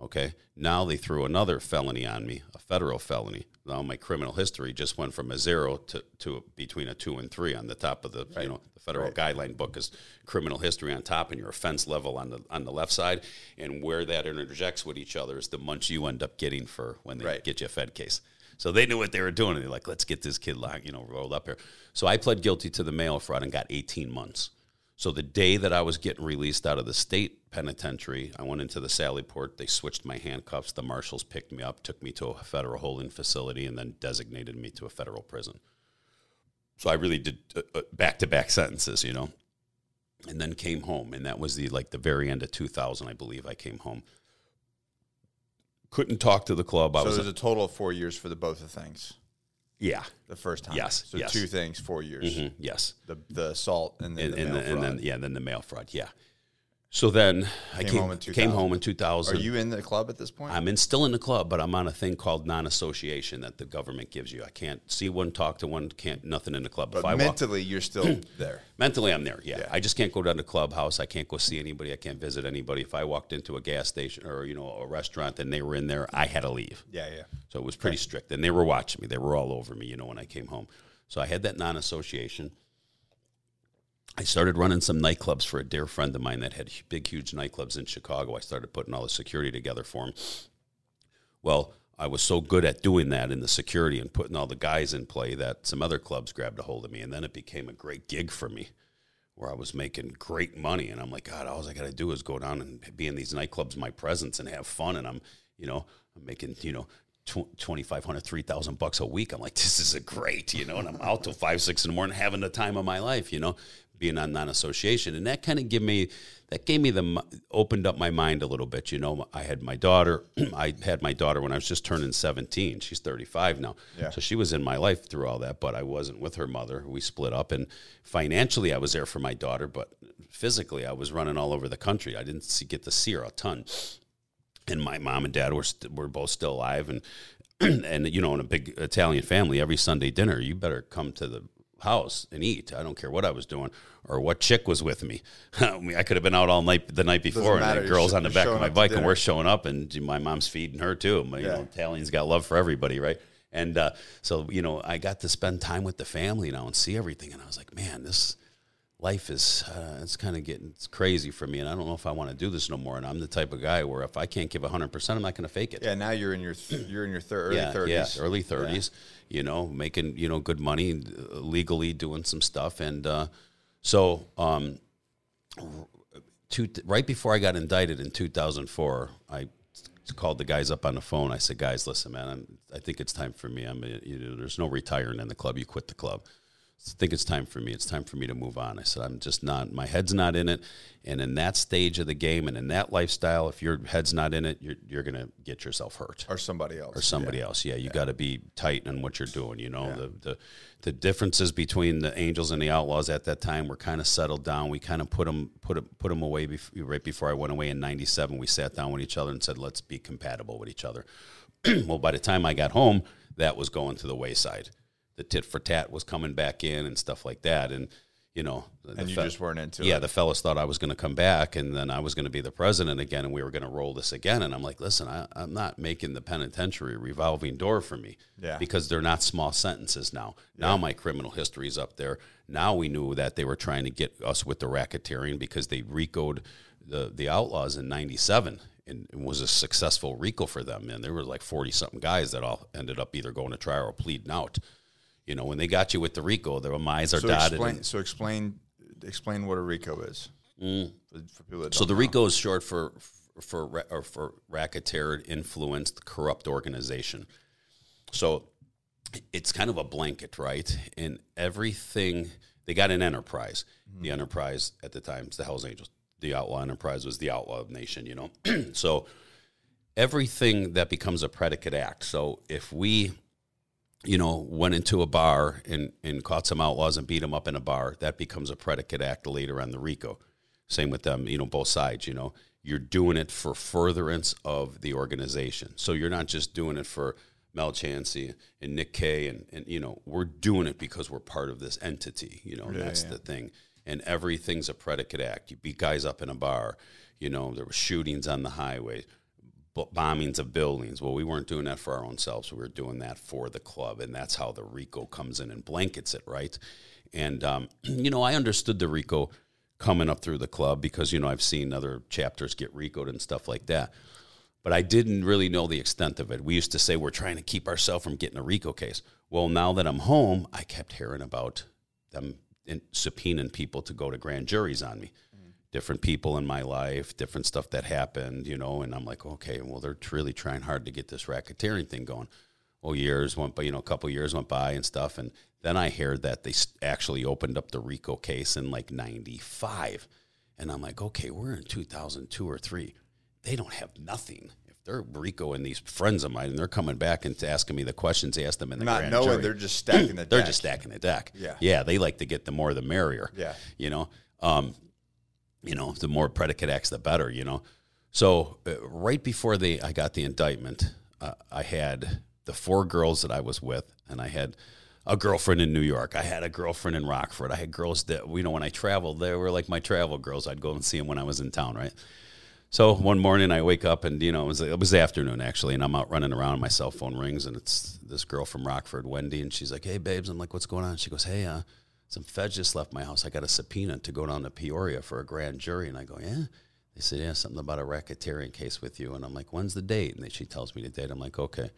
Okay. Now they threw another felony on me, a federal felony. Now my criminal history just went from a zero to, to between a two and three on the top of the you know the federal guideline book is criminal history on top and your offense level on the on the left side. And where that interjects with each other is the munch you end up getting for when they Right. get you a Fed case. So they knew what they were doing, and they're like, "Let's get this kid locked, you know, rolled up here." So I pled guilty to the mail fraud and got 18 months. So the day that I was getting released out of the state penitentiary, I went into the Sally Port. They switched my handcuffs. The marshals picked me up, took me to a federal holding facility, and then designated me to a federal prison. So I really did back to back sentences, you know, and then came home, and that was the like the very end of 2000, I believe. I came home. Couldn't talk to the club. I So was there's a total of four years for the both of things. Yeah, The first time. Yes, So yes. two things, four years. Mhm, yes. The the assault and then and, the and, then, and then yeah, then the mail fraud. Yeah. So then I Came came home in came 2000. home in Are you in the club at this point? I'm in still in the club, but I'm on a thing called non-association that the government gives you. I can't see one, talk to one, can't nothing in the club. but if I walk, mentally, you're still there. mentally, I'm there. Yeah. Yeah. I just can't go down to clubhouse. I can't go see anybody. I can't visit anybody. If I walked into a gas station or you know a restaurant and they were in there, I had to leave. Yeah, yeah. So it was pretty strict. And they were watching me. They were all over me, you know, when I came home. So I had that non association. I started running some nightclubs for a dear friend of mine that had big, huge nightclubs in Chicago. I started putting all the security together for him. Well, I was so good at doing that in the security and putting all the guys in play that some other clubs grabbed a hold of me. And then it became a great gig for me where I was making great money. And I'm like, God, all I got to do is go down and be in these nightclubs, my presence, and have fun. And I'm, you know, I'm making, you know, tw- 2,500, 3,000 bucks a week. I'm like, this is a great, you know, and I'm out till five, six in the morning having the time of my life, you know, being on non-association. And that kind of gave me, that gave me the, opened up my mind a little bit. You know, I had my daughter, I had my daughter when I was just turning 17. She's 35 now. Yeah. So she was in my life through all that, but I wasn't with her mother. We split up, and financially, I was there for my daughter, but physically, I was running all over the country. I didn't see, get to see her a ton. And my mom and dad were st- were both still alive, and and you know, in a big Italian family, every Sunday dinner, you better come to the house and eat. I don't care what I was doing or what chick was with me. I, mean, I could have been out all night the night before, and matter. the girls on the back of my bike, and we're showing up, and my mom's feeding her too. You Yeah. know, Italians got love for everybody, right? And uh, so, you know, I got to spend time with the family now and see everything. And I was like, man, this life is, uh, it's kind of getting it's crazy for me. And I don't know if I want to do this no more. And I'm the type of guy where if I can't give 100%, I'm not going to fake it. Yeah, now you're in your th- you're in your thir- early yeah, 30s. yeah, early 30s, you know, making, you know, good money, legally doing some stuff. And uh, so, um, two, right before I got indicted in 2004, I called the guys up on the phone. I said, guys, listen, man, I'm, I think it's time for me. I'm, you know, there's no retiring in the club. You quit the club. I think it's time for me. It's time for me to move on. I said, I'm just not, my head's not in it. And in that stage of the game and in that lifestyle, if your head's not in it, you're, you're going to get yourself hurt Or somebody else. or somebody else. Yeah, you got to be tight on what you're doing. You know, the, the the differences between the Angels and the Outlaws at that time were kind of settled down. We kind of put them put 'em- put them away right before I went away in '97. We sat down with each other and said, let's be compatible with each other. well, by the time I got home, that was going to the wayside. The tit for tat was coming back in and stuff like that, and you know, And you fe- just weren't into yeah, it. the fellas thought I was going to come back and then I was going to be the president again and we were going to roll this again. And I'm like, listen, I, I'm not making the penitentiary revolving door for me Yeah. because they're not small sentences now. Now my criminal history is up there. Now we knew that they were trying to get us with the racketeering because they RICO'd the, the Outlaws in 97 and it was a successful RICO for them. And there were like 40 something guys that all ended up either going to trial or pleading out. You know, when they got you with the RICO, their eyes are so dotted. explain, and- so explain explain what a RICO is mm. for, for people that So the know. RICO is short for for or for racketeer influenced corrupt organization. So it's kind of a blanket, right? And everything they got an enterprise. Mm-hmm. The enterprise at the time is the Hell's Angels. The outlaw enterprise was the outlaw nation, you know. so everything that becomes a predicate act. So if we you know, went into a bar and, and caught some outlaws and beat them up in a bar, that becomes a predicate act later on the RICO. Same with them, you know, both sides, you know. You're doing it for furtherance of the organization. So you're not just doing it for Mel Chancey and Nick Kay and, and you know, we're doing it because we're part of this entity, you know, and that's the thing. And everything's a predicate act. You beat guys up in a bar, you know, there were shootings on the highway, bombings of buildings. Well, we weren't doing that for our own selves. We were doing that for the club, and that's how the RICO comes in and blankets it, right? And um, you know, I understood the RICO coming up through the club because you know I've seen other chapters get RICOed and stuff like that. But I didn't really know the extent of it. We used to say we're trying to keep ourselves from getting a RICO case. Well, now that I'm home, I kept hearing about them subpoenaing people to go to grand juries on me. Different people in my life, different stuff that happened, you know, and I'm like, okay, well, they're really trying hard to get this racketeering thing going. Well, years went by, you know, a couple years went by and stuff, and then I heard that they actually opened up the RICO case in like '95, and I'm like, okay, we're in 2002 or three. They don't have nothing. If they're RICO and these friends of mine, and they're coming back and asking me the questions, they asked them in the Not grand knowing jury. they're just stacking the deck. They're deck. just stacking the deck. Yeah. Yeah. They like to get the more the merrier. Yeah. You know, um, you know, the more predicate acts, the better, you know. So uh, right before they, I got the indictment, uh, I had the four girls that I was with, and I had a girlfriend in New York. I had a girlfriend in Rockford. I had girls that, you know, when I traveled, they were like my travel girls. I'd go and see them when I was in town, right? So one morning I wake up and you know it was it was the afternoon actually, and I'm out running around. and My cell phone rings and it's this girl from Rockford, Wendy, and she's like, "Hey, babes," I'm like, "What's going on?" She goes, "Hey, uh, some feds just left my house. I got a subpoena to go down to Peoria for a grand jury." And I go, "Yeah." They said, "Yeah, something about a racketeering case with you." And I'm like, "When's the date?" And then she tells me the date. I'm like, "Okay."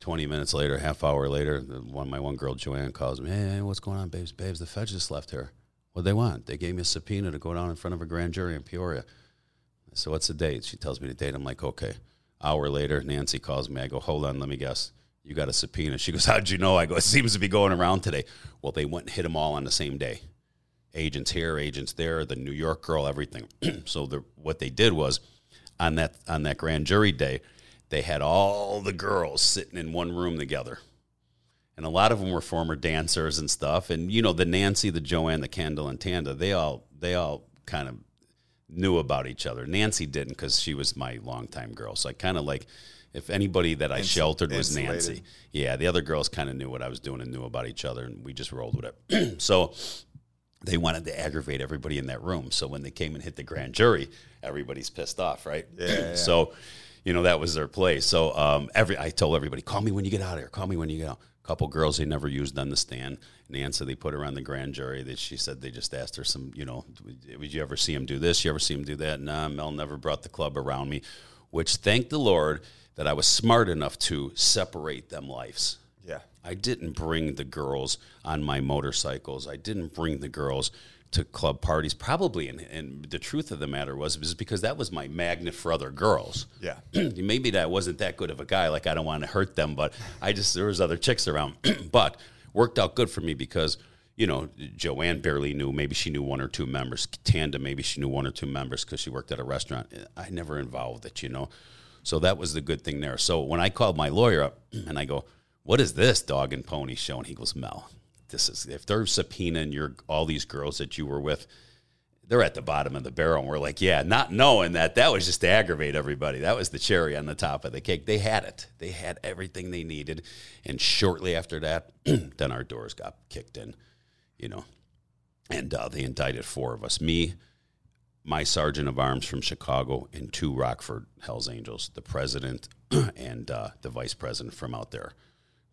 Twenty minutes later, half hour later, one my one girl Joanne calls me. Hey, hey, what's going on, babes? Babes, the feds just left here. What they want? They gave me a subpoena to go down in front of a grand jury in Peoria. So what's the date? She tells me the date. I'm like, okay. Hour later, Nancy calls me. I go, hold on, let me guess. You got a subpoena. She goes, how'd you know? I go, it seems to be going around today. Well, they went and hit them all on the same day. Agents here, agents there, the New York girl, everything. so the, what they did was on that on that grand jury day, they had all the girls sitting in one room together. And a lot of them were former dancers and stuff. And you know, the Nancy, the Joanne, the Kendall, and Tanda, they all they all kind of knew about each other. Nancy didn't because she was my longtime girl. So I kind of like, if anybody that I Ins- sheltered was insulated. Nancy. Yeah, the other girls kind of knew what I was doing and knew about each other, and we just rolled with it. so they wanted to aggravate everybody in that room. So when they came and hit the grand jury, everybody's pissed off, right? Yeah, yeah. so, you know, that was their play. So um, every I told everybody, call me when you get out of here. Call me when you get out. A couple girls they never used on the stand. Nancy, they put her on the grand jury. That she said they just asked her some, you know, would you ever see him do this? You ever see him do that? Nah, Mel never brought the club around me. Which thank the Lord that I was smart enough to separate them lives. Yeah. I didn't bring the girls on my motorcycles. I didn't bring the girls to club parties. Probably, and, and the truth of the matter was, was because that was my magnet for other girls. Yeah. Maybe that wasn't that good of a guy. Like I don't want to hurt them, but I just there was other chicks around. but worked out good for me because you know Joanne barely knew. Maybe she knew one or two members. Tanda maybe she knew one or two members because she worked at a restaurant. I never involved it, you know. So that was the good thing there. So when I called my lawyer up and I go, "What is this dog and pony show?" and he goes, "Mel, this is if they're subpoenaing your all these girls that you were with." they're at the bottom of the barrel. And we're like, yeah, not knowing that that was just to aggravate everybody. That was the cherry on the top of the cake. They had it. They had everything they needed. And shortly after that, then our doors got kicked in, you know, and uh, they indicted four of us. Me, my sergeant of arms from Chicago, and two Rockford Hell's Angels, the president and uh, the vice president from out there.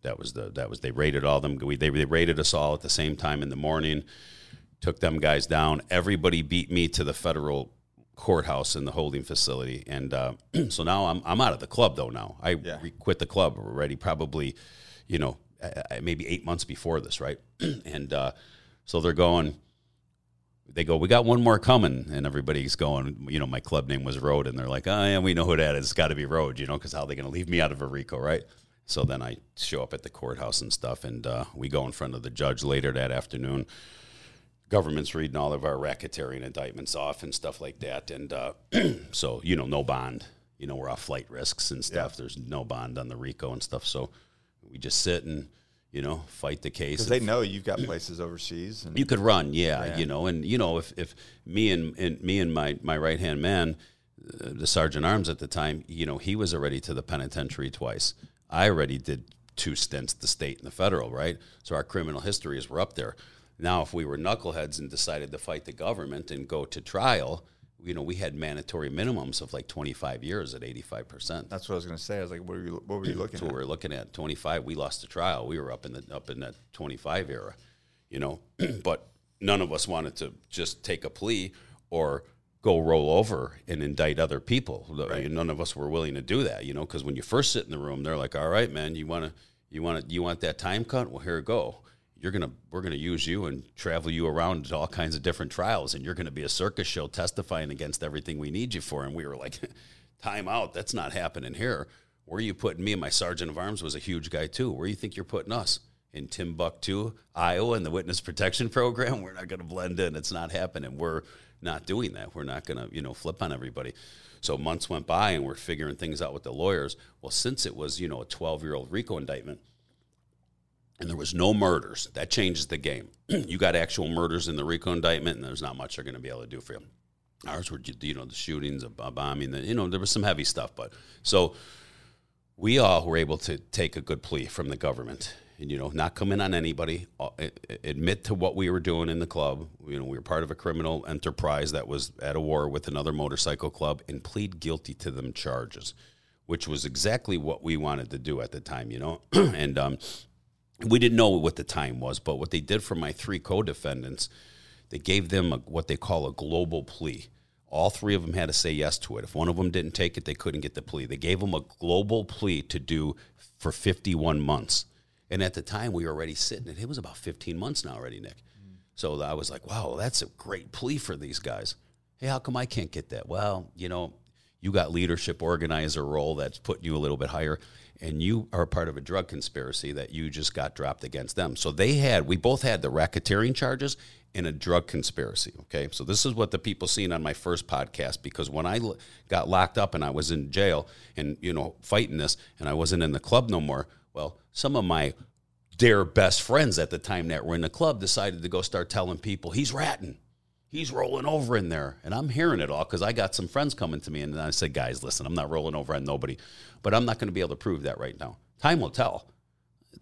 That was the that was they raided all them. We, they they raided us all at the same time in the morning took them guys down. Everybody beat me to the federal courthouse in the holding facility, and uh, so now I'm I'm out of the club though. Now I Yeah. quit the club already, probably, you know, maybe eight months before this, right? and uh, so they're going. They go, we got one more coming, and everybody's going. You know, my club name was Road, and they're like, oh yeah, we know who that is. It's got to be Road, you know, because how are they going to leave me out of a RICO, right? So then I show up at the courthouse and stuff, and uh, we go in front of the judge later that afternoon government's reading all of our racketeering indictments off and stuff like that. And uh, so, you know, no bond. You know, we're off flight risks and stuff. There's no bond on the RICO and stuff. So we just sit and, you know, fight the case. Because they know you've got places overseas. And You could run, yeah, Yeah. you know, and you know if, if me and, and me and my my right hand man, uh, the sergeant arms at the time, you know, he was already to the penitentiary twice. I already did two stints, the state and the federal, right? So our criminal histories were up there. Now, if we were knuckleheads and decided to fight the government and go to trial, you know, we had mandatory minimums of like 25 years at 85%. That's what I was going to say. I was like, what were you, what were you looking That's what at? we were looking at. 25, we lost the trial. We were up in the up in that 25 era, you know. but none of us wanted to just take a plea or go roll over and indict other people. None of us were willing to do that, you know, because when you first sit in the room, they're like, "All right, man, you want to you want to you want that time cut? Well, here you go. You're gonna we're gonna use you and travel you around to all kinds of different trials, and you're gonna be a circus show testifying against everything we need you for." And we were like, "Time out. That's not happening here." Where are you putting me? And my sergeant of arms was a huge guy too. Where do you think you're putting us? In Timbuktu, Iowa, in the witness protection program, we're not to blend in. It's not happening. We're not doing that. We're not to, you know, flip on everybody. So months went by, and we're figuring things out with the lawyers. Well, since it was, you know, a 12 year old RICO indictment, and there was no murders, that changes the game. you got actual murders in the RICO indictment, and there's not much they're going to be able to do for you. Ours were, you know, the shootings, a bombing, the, you know, there was some heavy stuff, but so we all were able to take a good plea from the government and you know not come in on anybody uh, admit to what we were doing in the club you know we were part of a criminal enterprise that was at a war with another motorcycle club and plead guilty to them charges which was exactly what we wanted to do at the time you know and um, we didn't know what the time was but what they did for my three co-defendants they gave them a, what they call a global plea all three of them had to say yes to it. If one of them didn't take it, they couldn't get the plea. They gave them a global plea to do for 51 months. And at the time, we were already sitting, it was about 15 months now already, Nick. So I was like, wow, that's a great plea for these guys. Hey, how come I can't get that? Well, you know, you got leadership organizer role that's putting you a little bit higher and you are part of a drug conspiracy that you just got dropped against them. So they had, we both had the racketeering charges and a drug conspiracy. Okay. So this is what the people seen on my first podcast because when I got locked up and I was in jail and, you know, fighting this and I wasn't in the club no more, well, some of my dear best friends at the time that were in the club decided to go start telling people he's ratting he's rolling over in there. And I'm hearing it all because I got some friends coming to me and I said, guys, listen, I'm not rolling over on nobody, but I'm not going to be able to prove that right now. Time will tell.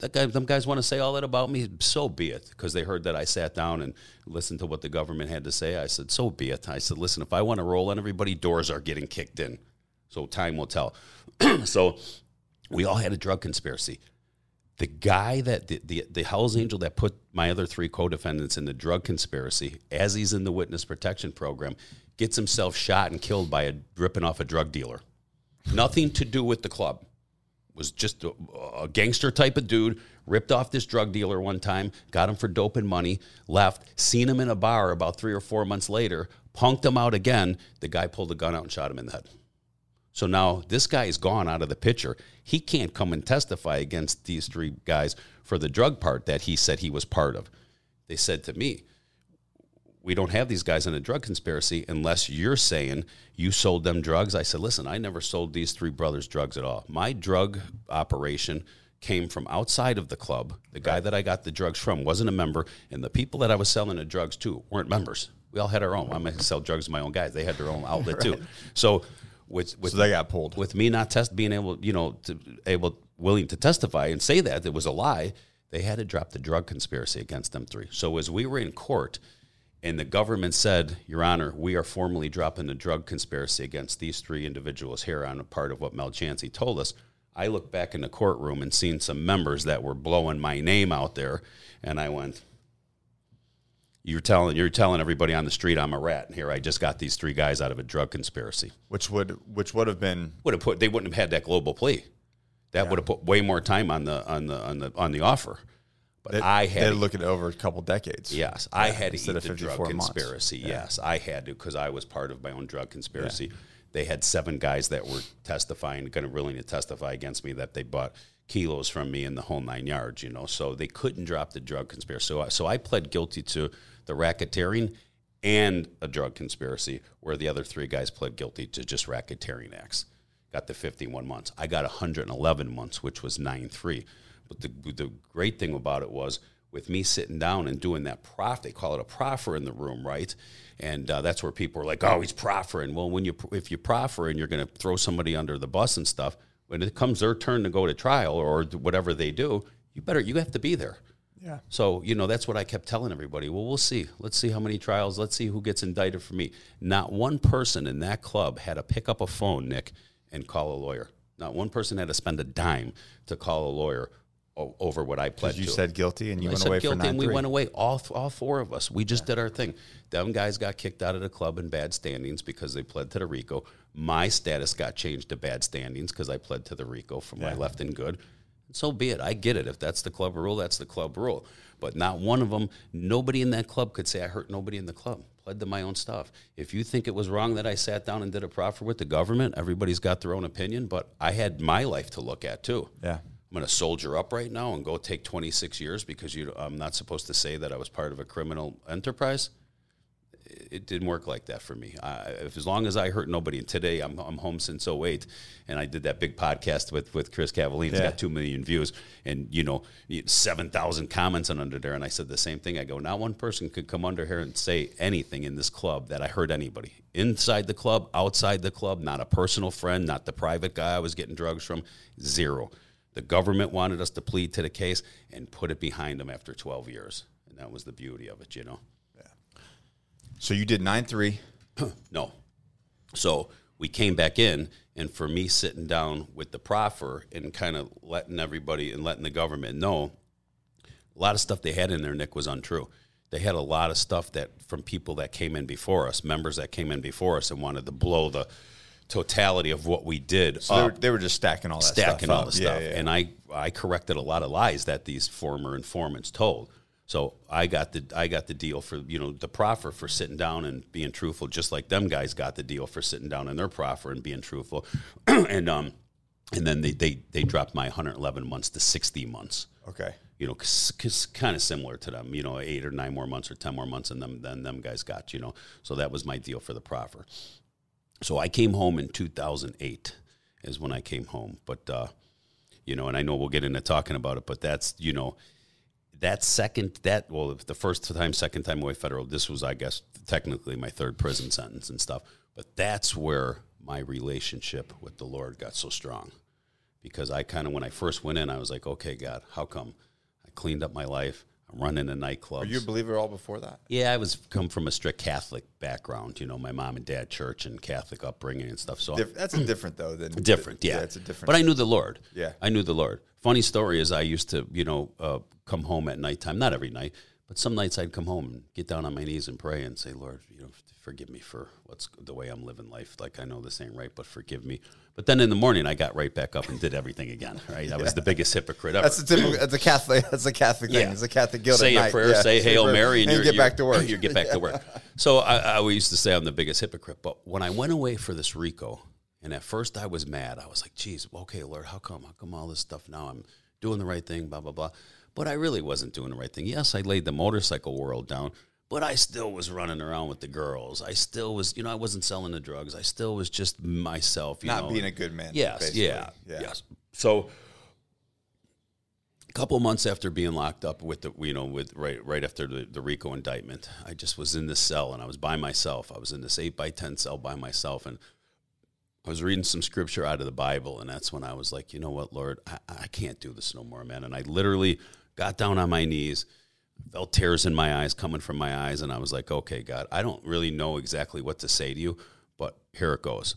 That guy, them guys want to say all that about me, so be it. Because they heard that I sat down and listened to what the government had to say. I said, so be it. I said, listen, if I want to roll on everybody, doors are getting kicked in. So time will tell. so we all had a drug conspiracy the guy that the, the, the Hell's Angel that put my other three co-defendants in the drug conspiracy, as he's in the witness protection program, gets himself shot and killed by a ripping off a drug dealer. Nothing to do with the club. Was just a, a gangster type of dude. Ripped off this drug dealer one time, got him for dope and money, left, seen him in a bar about three or four months later, punked him out again. The guy pulled a gun out and shot him in the head. So now this guy is gone out of the picture. He can't come and testify against these three guys for the drug part that he said he was part of. They said to me, we don't have these guys in a drug conspiracy unless you're saying you sold them drugs. I said, listen, I never sold these three brothers drugs at all. My drug operation came from outside of the club. The guy that I got the drugs from wasn't a member, and the people that I was selling the drugs to weren't members. We all had our own. I'm going to sell drugs to my own guys. They had their own outlet right. too. So with, with so they got pulled. with me not test being able you know to able willing to testify and say that it was a lie they had to drop the drug conspiracy against them three. So as we were in court and the government said your honor we are formally dropping the drug conspiracy against these three individuals here on a part of what mel chancey told us i looked back in the courtroom and seen some members that were blowing my name out there and i went you're telling you're telling everybody on the street I'm a rat. And here I just got these three guys out of a drug conspiracy. Which would which would have been would have put they wouldn't have had that global plea. That yeah. would have put way more time on the on the on the on the offer. But they, I had to look at over a couple decades. Yes, yeah, I had to eat the drug months. conspiracy. Yeah. Yes, I had to because I was part of my own drug conspiracy. They had seven guys that were testifying, going to willing to testify against me that they bought kilos from me in the whole nine yards. You know, so they couldn't drop the drug conspiracy. So, so I pled guilty to the racketeering and a drug conspiracy, where the other three guys pled guilty to just racketeering acts. Got the 51 months. I got 111 months, which was 9 3. But the, the great thing about it was with me sitting down and doing that prof, they call it a proffer in the room, right? And uh, that's where people are like, oh, he's proffering. Well, when you if you proffer and you're going to throw somebody under the bus and stuff, when it comes their turn to go to trial or whatever they do, you better you have to be there. Yeah. So, you know, that's what I kept telling everybody. Well, we'll see. Let's see how many trials. Let's see who gets indicted for me. Not one person in that club had to pick up a phone, Nick, and call a lawyer. Not one person had to spend a dime to call a lawyer o- over what I pled You to. said guilty and you I went said away for guilty, nine and we three. went away. All th- all four of us. We just did our thing. Them guys got kicked out of the club in bad standings because they pled to the RICO. My status got changed to bad standings because I pled to the RICO from my left and good. So be it. I get it. If that's the club rule, that's the club rule. But not one of them. Nobody in that club could say I hurt nobody in the club. Pled to my own stuff. If you think it was wrong that I sat down and did a proffer with the government, everybody's got their own opinion. But I had my life to look at too. Yeah. I'm going to soldier up right now and go take 26 years because you, I'm not supposed to say that I was part of a criminal enterprise. It, didn't work like that for me. I, if, as long as I hurt nobody, and today I'm, I'm home since 08, and I did that big podcast with, with Chris Cavallini. It's Yeah. got 2 million views and, you know, 7,000 comments on under there. And I said the same thing. I go, not one person could come under here and say anything in this club that I hurt anybody. Inside the club, outside the club, not a personal friend, not the private guy I was getting drugs from, zero. The government wanted us to plead to the case and put it behind them after 12 years. And that was the beauty of it, you know? So you did nine three. No. So we came back in, and for me sitting down with the proffer and kind of letting everybody and letting the government know, a lot of stuff they had in there, Nick, was untrue. They had a lot of stuff that from people that came in before us, members that came in before us, and wanted to blow the totality of what we did So they were, they were just stacking all that stacking stuff all up. the Yeah, stuff. yeah, yeah. And I, I corrected a lot of lies that these former informants told. So I got the I got the deal for you know the proffer for sitting down and being truthful, just like them guys got the deal for sitting down in their proffer and being truthful, and um, and then they they they dropped my 111 months to 60 months. okay. You know, cause, kind of similar to them. You know, eight or nine more months or ten more months than them than them guys got. You know, so that was my deal for the proffer. So I came home in 2008 is when I came home. But uh, you know, and I know we'll get into talking about it, but that's you know that second that well the first time second time away federal this was i guess technically my third prison sentence and stuff but that's where my relationship with the lord got so strong because i kind of when i first went in i was like okay god how come i cleaned up my life i'm running a nightclub Were you a believer all before that? yeah, I was come from a strict Catholic background. You know, my mom and dad church and Catholic upbringing and stuff. So Dif- that's a different though than different, yeah. it's a different. But I knew the Lord. Yeah. I knew the Lord. Funny story is I used to, you know, uh, come home at nighttime. Not every night, but some nights I'd come home and get down on my knees and pray and say, Lord, you know, forgive me for what's the way I'm living life. Like I know this ain't right, but forgive me. But then in the morning, I got right back up and did everything again. Right? I was the biggest hypocrite ever. that's a typical. That's a Catholic. That's a Catholic thing. Yeah. It's a Catholic guilt. say at a night. prayer, Yeah. say Hail Mary, and, and get back to work. You get back to work. So I, I always used to say I'm the biggest hypocrite. But when I went away for this Rico, and at first I was mad. I was like, "Geez, okay, Lord, how come? How come all this stuff now? I'm doing the right thing, blah blah blah." But I really wasn't doing the right thing. Yes, I laid the motorcycle world down, but I still was running around with the girls. I still was, you know, I wasn't selling the drugs. I still was just myself. You Not know, being a good man. Yes, basically. yeah, yeah. yes. So, a couple months after being locked up with the, you know, with right right after the, the RICO indictment, I just was in this cell and I was by myself. I was in this eight by ten cell by myself, and I was reading some scripture out of the Bible, and that's when I was like, you know what, Lord, I, I can't do this no more, man. And I literally got down on my knees, felt tears in my eyes coming from my eyes, and I was like, okay, God, I don't really know exactly what to say to you, but here it goes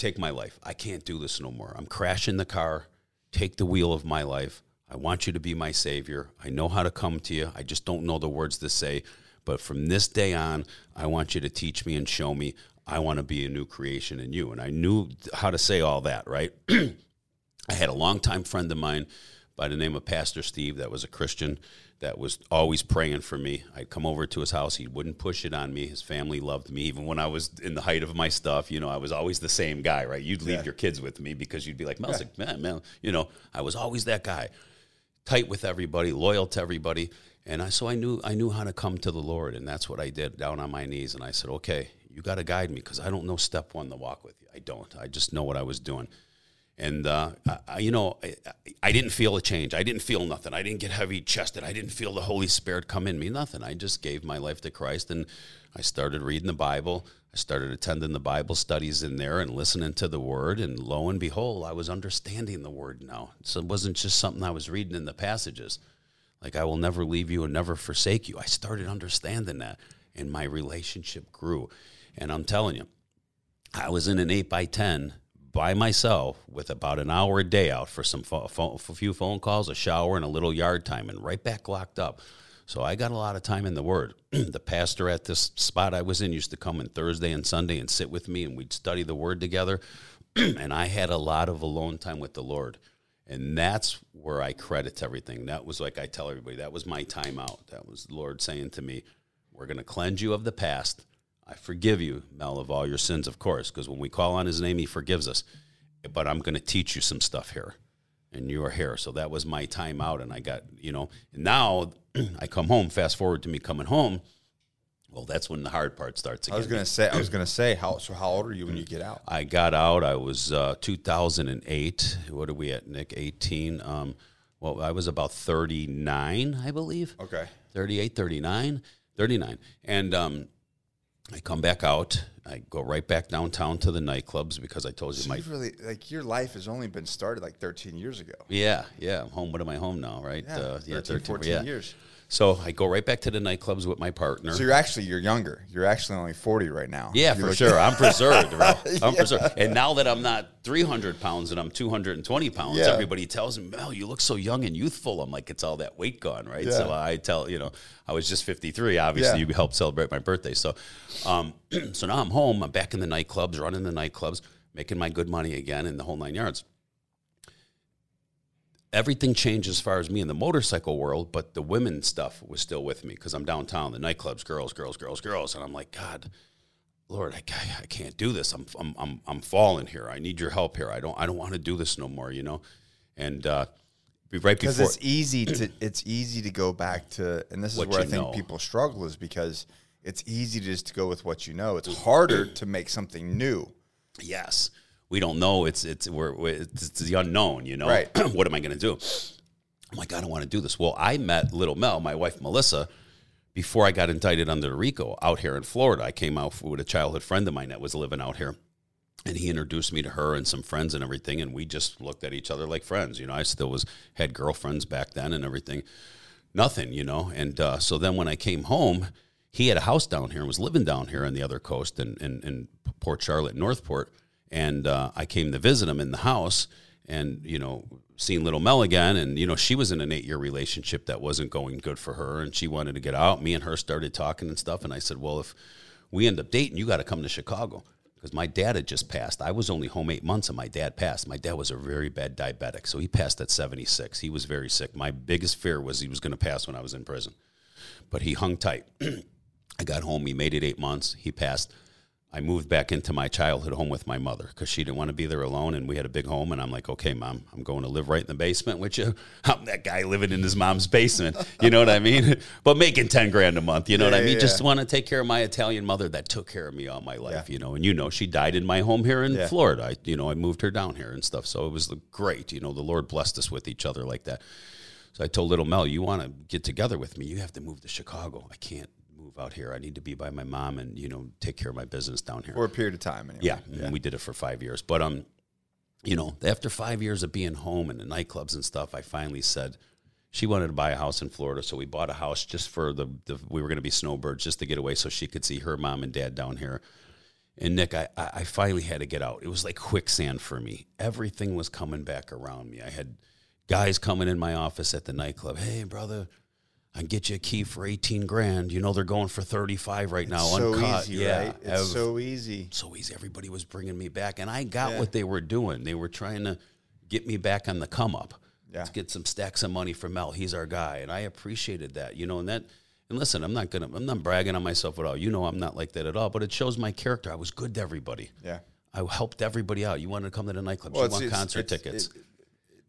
take my life. I can't do this no more. I'm crashing the car. Take the wheel of my life. I want you to be my savior. I know how to come to you. I just don't know the words to say. But from this day on, I want you to teach me and show me. I want to be a new creation in you. And I knew how to say all that, right? I had a longtime friend of mine by the name of Pastor Steve that was a Christian that was always praying for me. I'd come over to his house. He wouldn't push it on me. His family loved me. Even when I was in the height of my stuff, you know, I was always the same guy, right? You'd leave Yeah. your kids with me because you'd be like, Mel's like, man, man, you know, I was always that guy. Tight with everybody, loyal to everybody. And I so I knew I knew how to come to the Lord, and that's what I did down on my knees. And I said, Okay, you got to guide me because I don't know step one to walk with you. I don't. I just know what I was doing. And uh, I, you know, I, I didn't feel a change. I didn't feel nothing. I didn't get heavy chested. I didn't feel the Holy Spirit come in me. Nothing. I just gave my life to Christ, and I started reading the Bible. I started attending the Bible studies in there and listening to the Word. And lo and behold, I was understanding the Word now. So it wasn't just something I was reading in the passages. Like, I will never leave you and never forsake you. I started understanding that, and my relationship grew. And I'm telling you, I was in an 8 by 10 by myself with about an hour a day out for some fo- fo- a few phone calls, a shower, and a little yard time, and right back locked up. So I got a lot of time in the Word. the pastor at this spot I was in used to come on Thursday and Sunday and sit with me, and we'd study the Word together. and I had a lot of alone time with the Lord. And that's where I credit everything. That was like I tell everybody, that was my time out. That was the Lord saying to me, We're going to cleanse you of the past. I forgive you, Mel, of all your sins, of course, because when we call on his name, he forgives us. But I'm going to teach you some stuff here. And you are here. So that was my time out. And I got, you know, now I come home, fast forward to me coming home. Well, that's when the hard part starts again. I was gonna say. I was gonna say. How so? How old are you when you get out? I got out. I was uh, 2008. What are we at, Nick? 18. Um, well, I was about 39, I believe. Okay. 38, 39, 39. And um, I come back out. I go right back downtown to the nightclubs because I told you So my. really like your life has only been started like 13 years ago. Yeah, yeah. I'm home. What am I home now, right? Yeah, uh, 13, 14 yeah. years. So I go right back to the nightclubs with my partner. So you're actually you're younger. You're actually only 40 right now. Yeah, You for sure. I'm preserved, bro. I'm preserved. And now that I'm not 300 pounds and I'm 220 pounds, Yeah. everybody tells me, Mel, you look so young and youthful. I'm like, it's all that weight gone, right? Yeah. So I tell, you know, I was just 53. Obviously, Yeah. you helped celebrate my birthday. So, um, so now I'm home. I'm back in the nightclubs, running the nightclubs, making my good money again in the whole nine yards everything changed as far as me in the motorcycle world, but the women stuff was still with me because I'm downtown, the nightclubs, girls, girls, girls, girls, and I'm like, God, Lord, I, I can't do this. I'm, I'm, I'm, I'm falling here. I need your help here. I don't, I don't want to do this no more, you know? And, uh, be right because before, it's easy to it's easy to go back to and this is What where I think know. people struggle is because it's easy to just to go with what you know. It's harder to make something new. yes, we don't know. It's, it's, we're, it's, it's the unknown, you know? Right. what am I going to do? I'm like, I don't want to do this. Well, I met little Mel, my wife, Melissa, before I got indicted under RICO out here in Florida. I came out with a childhood friend of mine that was living out here. And he introduced me to her and some friends and everything, and we just looked at each other like friends. You know, I still was had girlfriends back then and everything. Nothing, you know. And uh, so then when I came home, he had a house down here and was living down here on the other coast in, in, in Port Charlotte, North Port. And uh, I came to visit him in the house, and you know, seeing little Mel again, and you know, she was in an eight year relationship that wasn't going good for her, and she wanted to get out. Me and her started talking and stuff, and I said, well, if we end up dating, you got to come to Chicago because my dad had just passed. I was only home eight months and my dad passed. My dad was a very bad diabetic, so he passed at 76. He was very sick. My biggest fear was he was going to pass when I was in prison, but he hung tight. I got home. He made it eight months. He passed. I moved back into my childhood home with my mother because she didn't want to be there alone, and we had a big home. And I'm like, okay, mom, I'm going to live right in the basement with you. I'm that guy living in his mom's basement. You know what I mean? but making ten grand a month. You know what I mean? yeah, Just want to take care of my Italian mother that took care of me all my life. You know, and you know, she died in my home here in Yeah. Florida. I, you know, I moved her down here and stuff. So it was great. You know, the Lord blessed us with each other like that. So I told little Mel, you want to get together with me, you have to move to Chicago. I can't out here. I need to be by my mom and, you know, take care of my business down here. For a period of time anyway. yeah, and we did it for five years. But, um, you know, after five years of being home and the nightclubs and stuff, I finally said, she wanted to buy a house in Florida, so we bought a house just for the, the we were going to be snowbirds just to get away, so she could see her mom and dad down here. And Nick, I I finally had to get out. It was like quicksand for me. Everything was coming back around me. I had guys coming in my office at the nightclub. Hey, brother, I get you a key for eighteen grand. You know they're going for thirty five right now, so uncut. easy, yeah, right? It's so easy. so easy. Everybody was bringing me back, and I got Yeah. what they were doing. They were trying to get me back on the come up. Yeah. Let's get some stacks of money from Mel. He's our guy, and I appreciated that. You know, and that. And listen, I'm not gonna. I'm not bragging on myself at all. You know, I'm not like that at all. But it shows my character. I was good to everybody. Yeah. I helped everybody out. You wanted to come to the nightclub. Well, you want concert it's- tickets.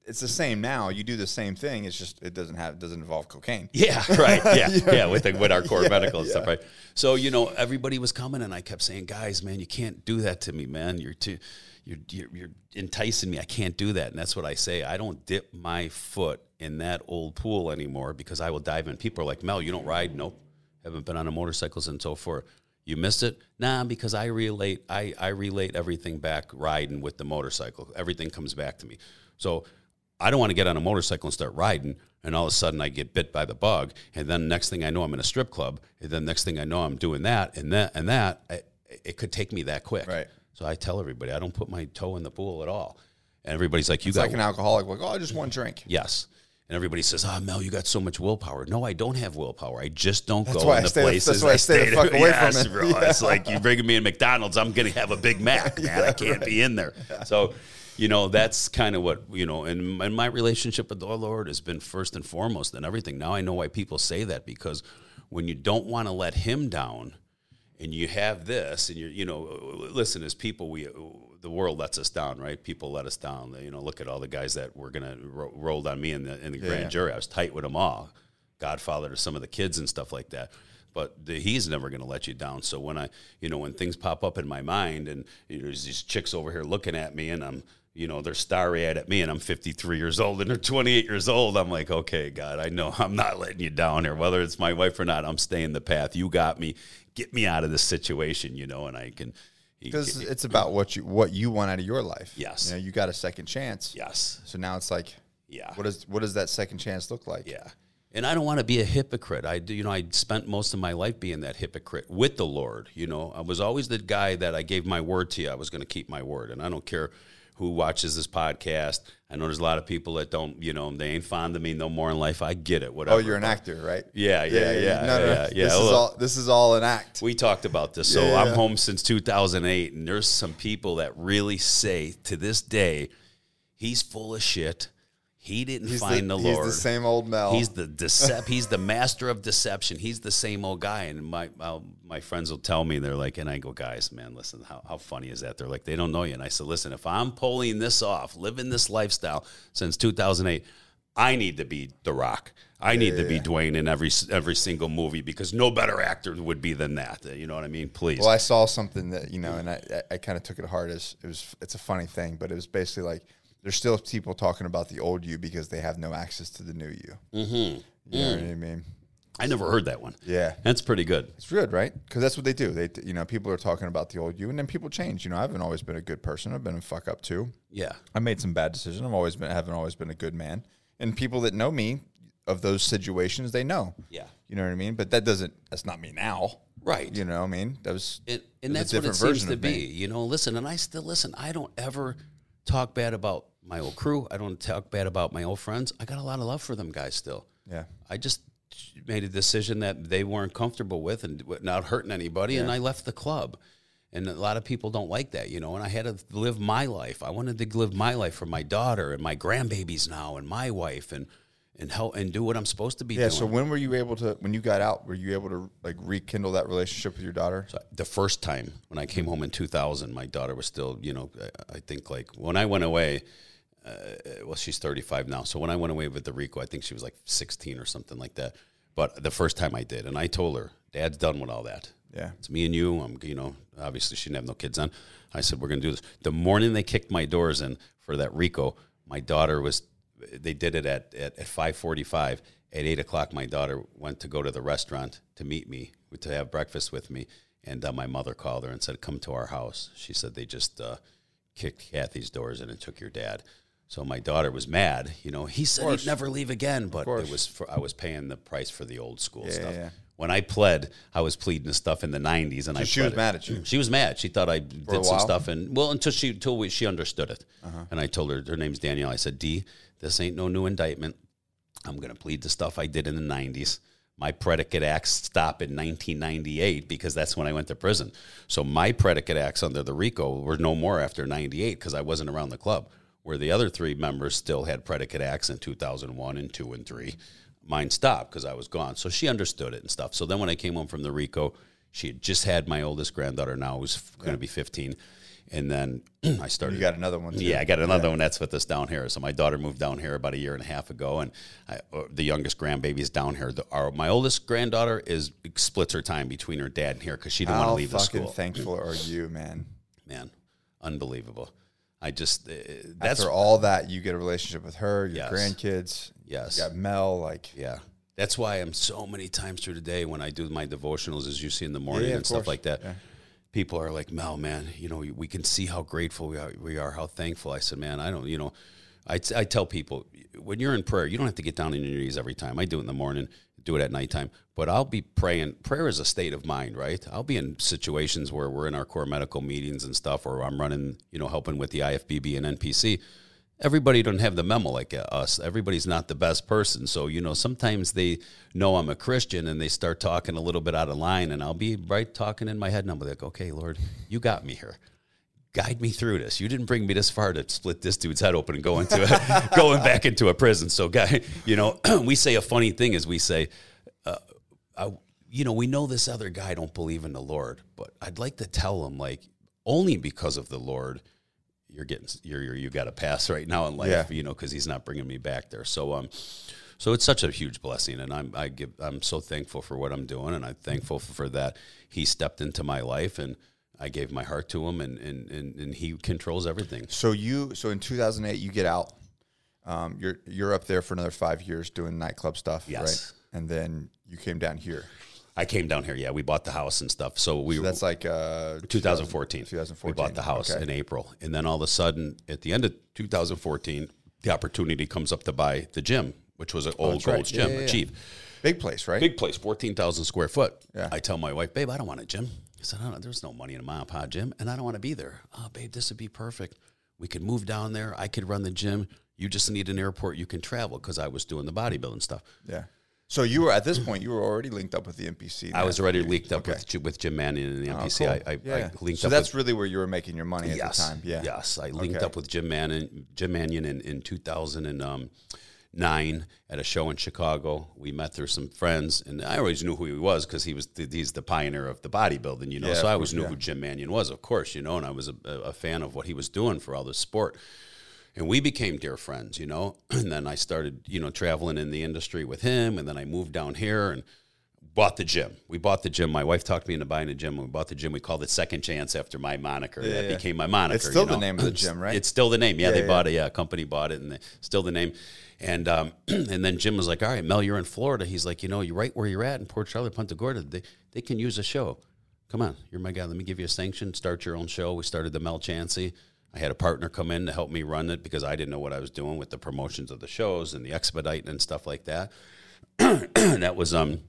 It's the same now. You do the same thing. It's just it doesn't have it doesn't involve cocaine. Yeah, right. Yeah, yeah, with the, with our core Yeah, medical and stuff, right? So you know, everybody was coming, and I kept saying, "Guys, man, you can't do that to me, man. You're too, you're, you're you're enticing me. I can't do that." And that's what I say. I don't dip my foot in that old pool anymore because I will dive in. People are like, "Mel, you don't ride? Nope, haven't been on a motorcycle since '04. You missed it? Nah, because I relate. I I relate everything back riding with the motorcycle. Everything comes back to me. So I don't want to get on a motorcycle and start riding, and all of a sudden I get bit by the bug, and then next thing I know I'm in a strip club, and then next thing I know I'm doing that and that and that. I, it could take me that quick. Right. So I tell everybody I don't put my toe in the pool at all, and everybody's like, "You It's got like an alcoholic, like, oh, just one drink. yes." And everybody says, "Ah, Mel, you got so much willpower." No, I don't have willpower. I just don't go why in I the stay places. that's why I stay the fuck away from yes, it. Bro. Yeah. It's like you bringing me in McDonald's, I'm going to have a Big Mac, man. I can't be in there. So, you know, that's kind of what you know. And, and my relationship with the Lord has been first and foremost and everything. Now I know why people say that because when you don't want to let Him down, and you have this, and you're, you know, uh, listen, as people, we, uh, the world lets us down, right? People let us down. You know, look at all the guys that were gonna ro- rolled on me in the in the grand jury. I was tight with them all, Godfather to some of the kids and stuff like that. But the, he's never going to let you down. So when I, you know, when things pop up in my mind, and you know, there's these chicks over here looking at me, and I'm, you know, they're starry-eyed at me, and I'm 53 years old, and they're 28 years old. I'm like, okay, God, I know I'm not letting you down here, whether it's my wife or not. I'm staying the path. You got me. Get me out of this situation, you know, and I can. Because it's about what you what you want out of your life. Yes. You know, you got a second chance. yes, So now it's like, yeah, what does what does that second chance look like? Yeah. And I don't want to be a hypocrite. I do, you know, I spent most of my life being that hypocrite with the Lord. You know, I was always the guy that I gave my word to you. I was going to keep my word. And I don't care who watches this podcast. I know there's a lot of people that don't, you know, they ain't fond of me no more in life. I get it. Whatever. Oh, you're an actor, right? Yeah, yeah, yeah, No, no, yeah, yeah. This is all this is all an act. We talked about this. So Yeah, I'm home since 2008, and there's some people that really say to this day, he's full of shit. He didn't He's find the, he's Lord. He's the same old Mel. He's the decep. he's the master of deception. He's the same old guy. And my I'll, my friends will tell me they're like, and I go, guys, man, listen, how, how funny is that? They're like, they don't know you. And I said, listen, if I'm pulling this off, living this lifestyle since 2008, I need to be The Rock. I need to be Dwayne in every every single movie because no better actor would be than that. Uh, you know what I mean? Please. Well, I saw something that you know, and I, I, I kind of took it hard as it was. It's a funny thing, but it was basically like there's still people talking about the old you because they have no access to the new you. Mm-hmm. You know what I mean? I never heard that one. Yeah, That's pretty good. it's good, right? Because that's what they do. They, you know, people are talking about the old you, and then people change. You know, I haven't always been a good person. I've been a fuck up too. Yeah. I made some bad decisions. I've always been, haven't always been a good man. And people that know me of those situations, they know. Yeah. You know what I mean? But that doesn't. That's not me now. Right. You know, what I mean, that was. It, and that's what it seems to be. me. You know, listen, and I still listen. I don't ever talk bad about my old crew. I don't talk bad about my old friends. I got a lot of love for them guys still. Yeah. I just made a decision that they weren't comfortable with and not hurting anybody, and I left the club. And a lot of people don't like that, you know. And I had to live my life. I wanted to live my life for my daughter and my grandbabies now, and my wife, and and help and do what I'm supposed to be Yeah. doing. So when were you able to? When you got out, were you able to like rekindle that relationship with your daughter? So the first time when I came home in 2000, my daughter was still, you know, I- I think like when I went away, uh, well, she's 35 now. So when I went away with the RICO, I think she was like 16 or something like that. But the first time I did, and I told her, Dad's done with all that. Yeah. It's me and you. I'm, you know, obviously she didn't have no kids then. I said, we're going to do this. The morning they kicked my doors in for that RICO, my daughter was, they did it at, at, at 545. At 8 o'clock, my daughter went to go to the restaurant to meet me, to have breakfast with me. And uh, my mother called her and said, come to our house. She said, they just uh, kicked Kathy's doors in and took your dad. So my daughter was mad. You know, he said he'd never leave again, but it was for, I was paying the price for the old school Yeah, stuff. yeah. When I pled, I was pleading the stuff in the '90s, and I she was mad at you? She was mad. She thought I did some? Uh-huh. stuff, and well, until she until we, she understood it. And I told her her name's Danielle. I said, "D, this ain't no new indictment. I'm going to plead the stuff I did in the '90s. My predicate acts stop in 1998 because that's when I went to prison. So my predicate acts under the RICO were no more after '98 because I wasn't around the club. Where the other three members still had predicate acts in 2001 and two and three. Mine stopped because I was gone. So she understood it and stuff. So then when I came home from the RICO, she had just had my oldest granddaughter now, who's going to be 15. And then I started. You got another one. Too. Yeah, I got another one that's with us down here. So my daughter moved down here about a year and a half ago, and I, uh, the youngest grandbaby is down here. The, our, my oldest granddaughter is splits her time between her dad and here because she didn't want to leave the fucking school. thankful are you, man? Man, unbelievable. I just uh, that's After all that, you get a relationship with her, your Yes. grandkids. Yes. You got Mel. Like, Yeah. That's why I'm so many times through the day when I do my devotionals, as you see in the morning yeah, and stuff course. like that. Yeah. People are like, Mel, man, you know, we can see how grateful we are, we are, how thankful. I said, man, I don't, you know, I, t- I tell people when you're in prayer, you don't have to get down on your knees every time. I do it in the morning, do it at nighttime, but I'll be praying. Prayer is a state of mind, right? I'll be in situations where we're in our core medical meetings and stuff, or I'm running, you know, helping with the IFBB and NPC. Everybody don't have the memo like us. Everybody's not the best person. So, you know, sometimes they know I'm a Christian and they start talking a little bit out of line and I'll be right talking in my head and be like, okay, Lord, you got me here guide me through this. You didn't bring me this far to split this dude's head open and go into a, going back into a prison. So, guy, you know, we say a funny thing is we say, uh, I, you know, we know this other guy don't believe in the Lord, but I'd like to tell him like only because of the Lord, you're getting you're, you're you got a pass right now in life, Yeah. you know, because he's not bringing me back there. So, um. So it's such a huge blessing, and I'm I give I'm so thankful for what I'm doing, and I'm thankful for that he stepped into my life, and I gave my heart to him, and and and, and he controls everything. So you so in 2008 you get out. Um, you're you're up there for another five years doing nightclub stuff, Yes. right? And then you came down here. I came down here, yeah. We bought the house and stuff, so we So that's like uh, 2014. 2014. We bought the house Okay. in April, and then all of a sudden, at the end of 2014, the opportunity comes up to buy the gym, which was an old Oh, that's right. Gold's Yeah, gym, yeah, yeah. Achieve. Big place, right? Big place, 14,000 square foot. Yeah. I tell my wife, babe, I don't want a gym. I said, I don't, there's no money in a mom and pop gym, and I don't want to be there. Oh, babe, this would be perfect. We could move down there. I could run the gym. You just need an airport you can travel because I was doing the bodybuilding stuff. Yeah. So you were at this point you were already linked up with the NPC. I was already linked up Okay. with, with Jim Manning and the Oh, NPC. cool. I, I, yeah. I linked so up that's with, really where you were making your money at yes, the time. Yeah. Yes, I linked Okay. up with Jim Manning, Jim Manion in, in 2009 at a show in Chicago. We met through some friends, and I always knew who he was because he was the, he's the pioneer of the bodybuilding, you know. Yeah, so I always course, knew yeah. who Jim Manion was, of course, you know, and I was a, a fan of what he was doing for all this sport. And we became dear friends, you know. And then I started, you know, traveling in the industry with him, and then I moved down here and bought the gym. We bought the gym. My wife talked me into buying a gym. We bought the gym, we called it Second Chance after my moniker. that yeah. became my moniker. It's still you the name of the gym, right? It's still the name. Yeah, Yeah, they yeah. bought it. Yeah, a company bought it, and they, still the name. And um, and then Jim was like, "All right, Mel, you're in Florida." He's like, "You know, you're right where you're at in Port Charlotte, Punta Gorda. They they can use a show. Come on, you're my guy. Let me give you a sanction. Start your own show." We started the Mel Chancey. I had a partner come in to help me run it because I didn't know what I was doing with the promotions of the shows and the expediting and stuff like that. that was um,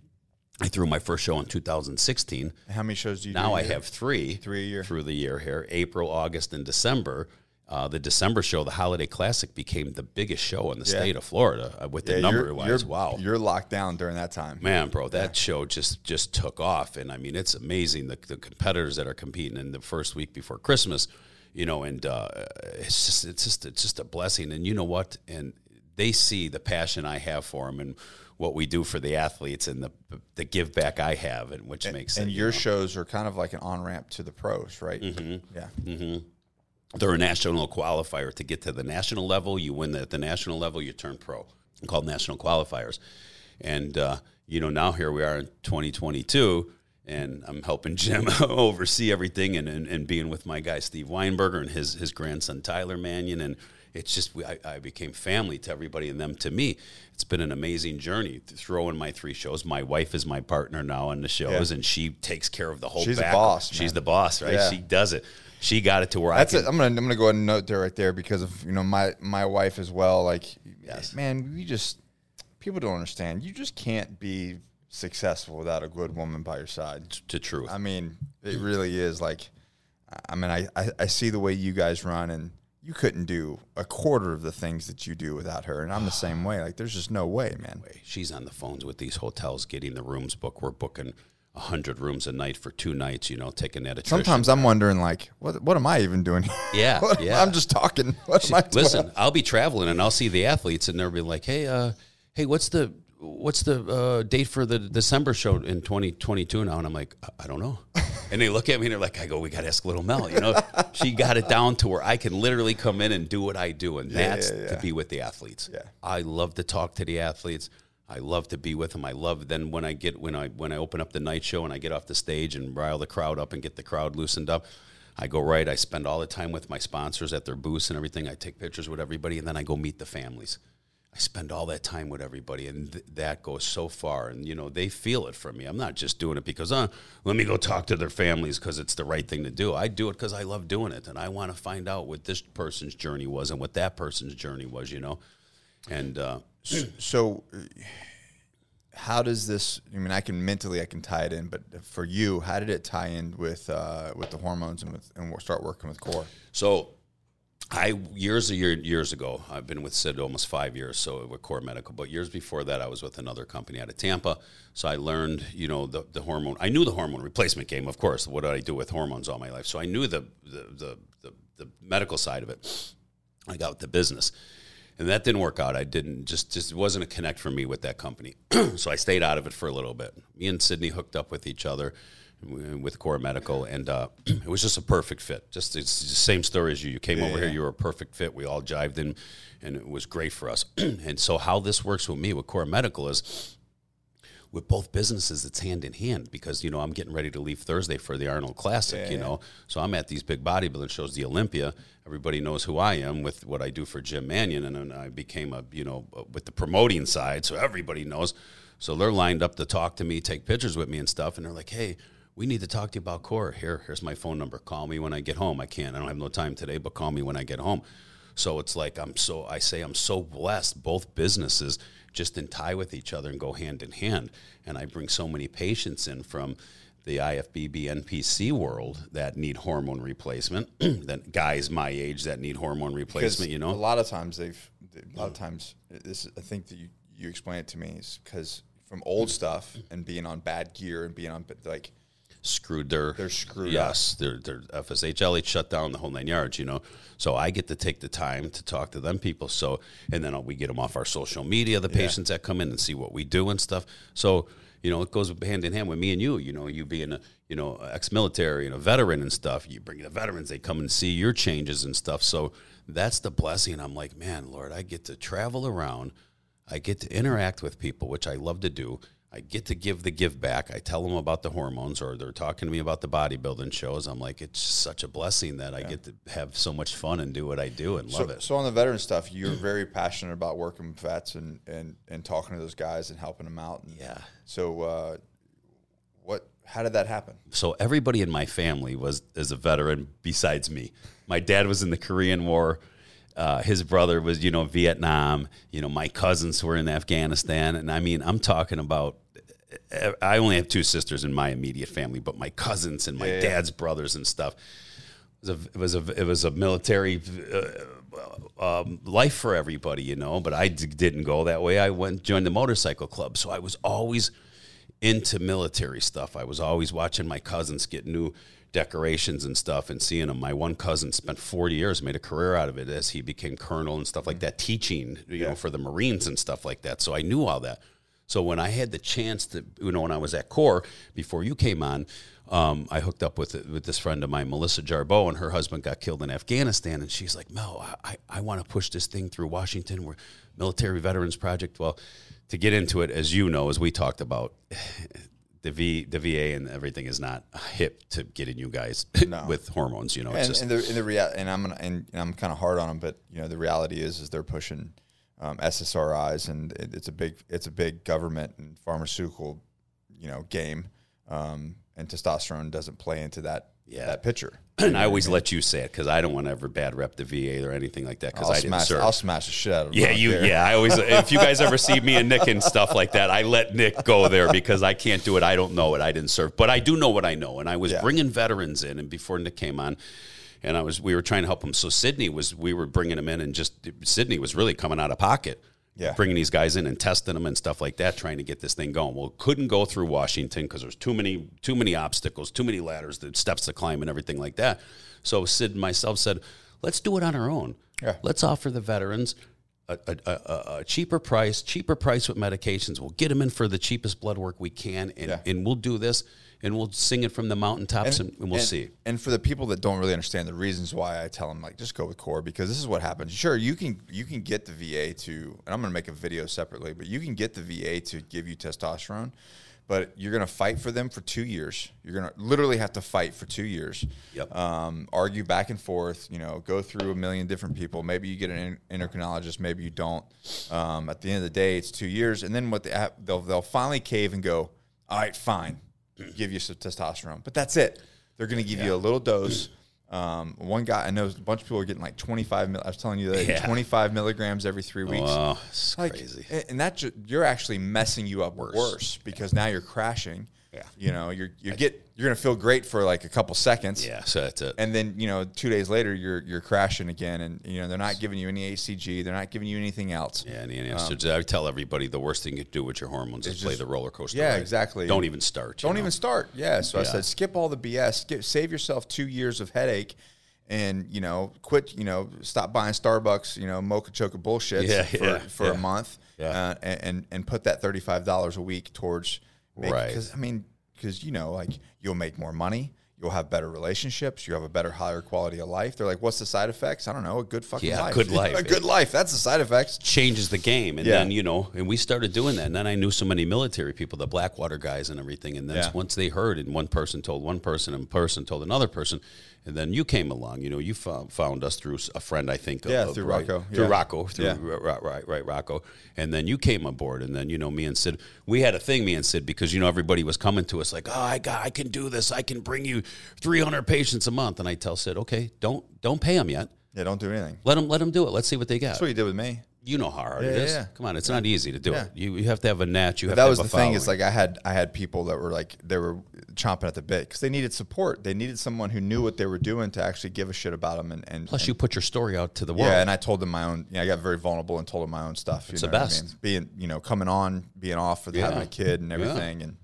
I threw my first show in 2016. How many shows do you do? Now a I year? have three, Three a year. through the year here: April, August, and December. Uh, the December show, the Holiday Classic, became the biggest show in the Yeah. state of Florida uh, with Yeah, the you're- number wise. you're- Wow, You're locked down during that time. man, bro, that show just just took off, and I mean, it's amazing the, the competitors that are competing in the first week before Christmas, you know, and uh, it's just it's just it's just a blessing, and you know what, and they see the passion I have for them and what we do for the athletes and the the give back I have, and which makes and it, you your know. shows are kind of like an on ramp to the pros, right? Mm-hmm. Yeah. They're a national qualifier to get to the national level. You win at the national level, you turn pro. Called national qualifiers, and uh, you know now here we are in 2022, and I'm helping Jim oversee everything, and, and and being with my guy Steve Weinberger and his his grandson Tyler Manion, and it's just I, I became family to everybody and them to me. It's been an amazing journey throwing my three shows. My wife is my partner now on the shows, Yeah. and she takes care of the whole. She's back. boss, She's man. the boss, right? Yeah. She does it. She got it to where That's I it. can. I'm gonna I'm gonna go ahead and note there right there because of you know my my wife as well. Like, Yes. man, we just people don't understand. You just can't be successful without a good woman by your side. to truth. I mean, it really is like. I mean, I, I I see the way you guys run, and you couldn't do a quarter of the things that you do without her. And I'm the same way. Like, there's just no way, man. She's on the phones with these hotels getting the rooms booked. We're booking hundred rooms a night for two nights. You know, taking that attrition. Sometimes I'm wondering, like, what what am I even doing? here? Yeah, What- yeah. I'm just talking. What am I doing? Listen, I'll be traveling and I'll see the athletes and they'll be like, "Hey, uh, hey, what's the what's the uh, date for the December show in 2022 now?" And I'm like, "I- "I don't know." And they look at me and they're like, "I go, we got to ask little Mel." You know, she got it down to where I can literally come in and do what I do, and that's yeah, yeah. to be with the athletes. Yeah. I love to talk to the athletes. I love to be with them. I love then when I get when I when I open up the night show and I get off the stage and rile the crowd up and get the crowd loosened up. I go right. I spend all the time with my sponsors at their booths and everything. I take pictures with everybody, and then I go meet the families. I spend all that time with everybody, and th- that goes so far. And you know, they feel it from me. I'm not just doing it because, uh, let me go talk to their families because it's the right thing to do. I do it because I love doing it, and I want to find out what this person's journey was and what that person's journey was. You know, and uh, So, uh, how does this? I mean, I can mentally I can tie it in, but for you, how did it tie in with uh, with the hormones and with and start working with core? So, I years a year years ago, I've been with Sid almost five years, so with Core Medical. But years before that, I was with another company out of Tampa. So I learned, you know, the, the hormone. I knew the hormone replacement game, of course. What did I do with hormones all my life? So I knew the the the, the, the medical side of it. I got the business, and that didn't work out. I didn't just just it wasn't a connect for me with that company. so I stayed out of it for a little bit. Me and Sydney hooked up with each other with Core Medical, and uh, it was just a perfect fit. Just it's the same story as you. You came over here, you were a perfect fit. We all jived in, and it was great for us. and so, how this works with me with Core Medical is with both businesses, it's hand in hand because you know I'm getting ready to leave Thursday for the Arnold Classic. you know, so I'm at these big bodybuilding shows, the Olympia. Everybody knows who I am with what I do for Jim Manion, and then I became a you know uh, with the promoting side, so everybody knows. So they're lined up to talk to me, take pictures with me and stuff, and they're like, "Hey, we need to talk to you about core. Here, here's my phone number. Call me when I get home. I can't. I don't have no time today, but call me when I get home." So it's like I'm so I say I'm so blessed. Both businesses just in tie with each other and go hand in hand. And I bring so many patients in from the IFBB NPC world that need hormone replacement. that guys my age that need hormone replacement. You know? a lot of times they've a lot of mm. times this. I think that you you explain it to me is because from old stuff and being on bad gear and being on like screwed their They're screwed yes their their FSH shut down the whole nine yards you know? So I get to take the time to talk to them people so and then we get them off our social media the patients that come in and see what we do and stuff. So you know it goes hand in hand with me and you you know you being a you know ex-military and a veteran and stuff you bring the veterans they come and see your changes and stuff. So that's the blessing. I'm like man Lord I get to travel around. I get to interact with people, which I love to do. I get to give the give back. I tell them about the hormones, or they're talking to me about the bodybuilding shows. I'm like, it's such a blessing that I get to have so much fun and do what I do and love it. so on the veteran stuff, you're very passionate about working with vets and, and, and talking to those guys and helping them out. And Yeah. So uh, what? How did that happen? So everybody in my family was is a veteran besides me. My dad was in the Korean War. Uh, his brother was, you know, Vietnam. You know, my cousins were in Afghanistan, and I mean, I'm talking about. I only have two sisters in my immediate family, but my cousins and my Yeah, yeah. dad's brothers and stuff. It was a it was a it was a military uh, um, life for everybody, you know. But I d- didn't go that way. I went joined the motorcycle club, so I was always into military stuff. I was always watching my cousins get new decorations and stuff and seeing them. My one cousin spent 40 years, made a career out of it as he became colonel and stuff like that, teaching, you know, for the Marines and stuff like that. So I knew all that. So when I had the chance to, you know, when I was at Core before you came on, um, I hooked up with with this friend of mine, Melissa Jarboe, and her husband got killed in Afghanistan. And she's like, Mel, I, I want to push this thing through Washington. We're Military Veterans Project. Well, to get into it, as you know, as we talked about, the V the VA and everything is not hip to getting you guys No. with hormones. You know, it's And, just and the and the rea- and I'm gonna, and, and I'm kind of hard on them, but you know the reality is is they're pushing um, SSRIs, and it, it's a big it's a big government and pharmaceutical you know game, um, and testosterone doesn't play into that Yeah. that picture. and I always let you say it because I don't want to ever bad rep the VA or anything like that because I didn't smash serve. I'll smash the shit out of. Yeah, you. care. Yeah, I always. If you guys ever see me and Nick and stuff like that, I let Nick go there because I can't do it. I don't know it. I didn't serve, but I do know what I know. And I was Yeah. bringing veterans in, and before Nick came on, and I was, we were trying to help him. So Sydney was, we were bringing him in, and just Sydney was really coming out of pocket. Yeah. bringing these guys in and testing them and stuff like that, trying to get this thing going. Well, couldn't go through Washington because there's too many, too many obstacles, too many ladders, the steps to climb, and everything like that. So Sid and myself said, let's do it on our own. Yeah. Let's offer the veterans a, a, a, a- cheaper price, cheaper price with medications. We'll get them in for the cheapest blood work we can, and, Yeah. and we'll do this, and we'll sing it from the mountaintops, and, and we'll and, see. And for the people that don't really understand the reasons why I tell them like just go with core because this is what happens. Sure, you can you can get the VA to, and I'm going to make a video separately, but you can get the VA to give you testosterone, but you're going to fight for them for two years. You're going to literally have to fight for two years. Yep. Um, argue back and forth. You know, go through a million different people. Maybe you get an endocrinologist. Maybe you don't. Um, at the end of the day, it's two years, and then what they have, they'll they'll finally cave and go. All right, fine. Give you some testosterone, but that's it. They're going to give you a little dose. Um, one guy I know, a bunch of people are getting like 25. Mil, I was telling you that Yeah. 25 milligrams every three weeks. Oh, it's Like, crazy. and that you're actually messing you up worse, because now you're crashing. Yeah. You know, you're you get you're gonna feel great for like a couple seconds. Yeah, so that's it. And then you know, two days later, you're you're crashing again, and you know they're not giving you any HCG, they're not giving you anything else. Yeah, and, and so I tell everybody the worst thing you do with your hormones is play the roller coaster. Yeah, ride. exactly. Don't even start. Don't know? even start. Yeah. So I said, skip all the BS. Skip, save yourself two years of headache, and you know, quit. You know, stop buying Starbucks. You know, mocha choca bullshit Yeah, for, yeah, for yeah. a month. Yeah. Uh, and, and and put that thirty five dollars a week towards Right. Because I mean, because you know, like you'll make more money. You'll have better relationships. You have a better, higher quality of life. They're like, "What's the side effects?" I don't know. A good fucking Yeah, life. good life. a good life. That's the side effects. changes the game. And Yeah. then, you know, and we started doing that. And then I knew so many military people, the Blackwater guys and everything. And then Yeah. once they heard, and one person told one person, and person told another person, and then you came along. You know, you found, found us through a friend, I think. Yeah, of, through right, Rocco. Through Yeah. Rocco. Through, Yeah. right, right, right, Rocco. And then you came aboard. And then, you know, me and Sid, we had a thing, me and Sid, because, you know, everybody was coming to us like, oh, I got, I can do this. I can bring you 300 patients a month. And I tell Sid, okay, don't, don't pay them yet. Yeah, don't do anything. Let them, let them do it. Let's see what they got. That's what you did with me. You know how hard Yeah, it is. yeah. Come on, it's not easy to do it. You, you have to have a net. You have that to was have the a thing. Is like I had I had people that were like they were chomping at the bit because they needed support. They needed someone who knew what they were doing to actually give a shit about them. And, and Plus, and- you put your story out to the world. yeah, and I told them my own. Yeah, I got very vulnerable and told them my own stuff. You It's know the what I best. mean? Being you know coming on, being off with Yeah. having a kid and everything, and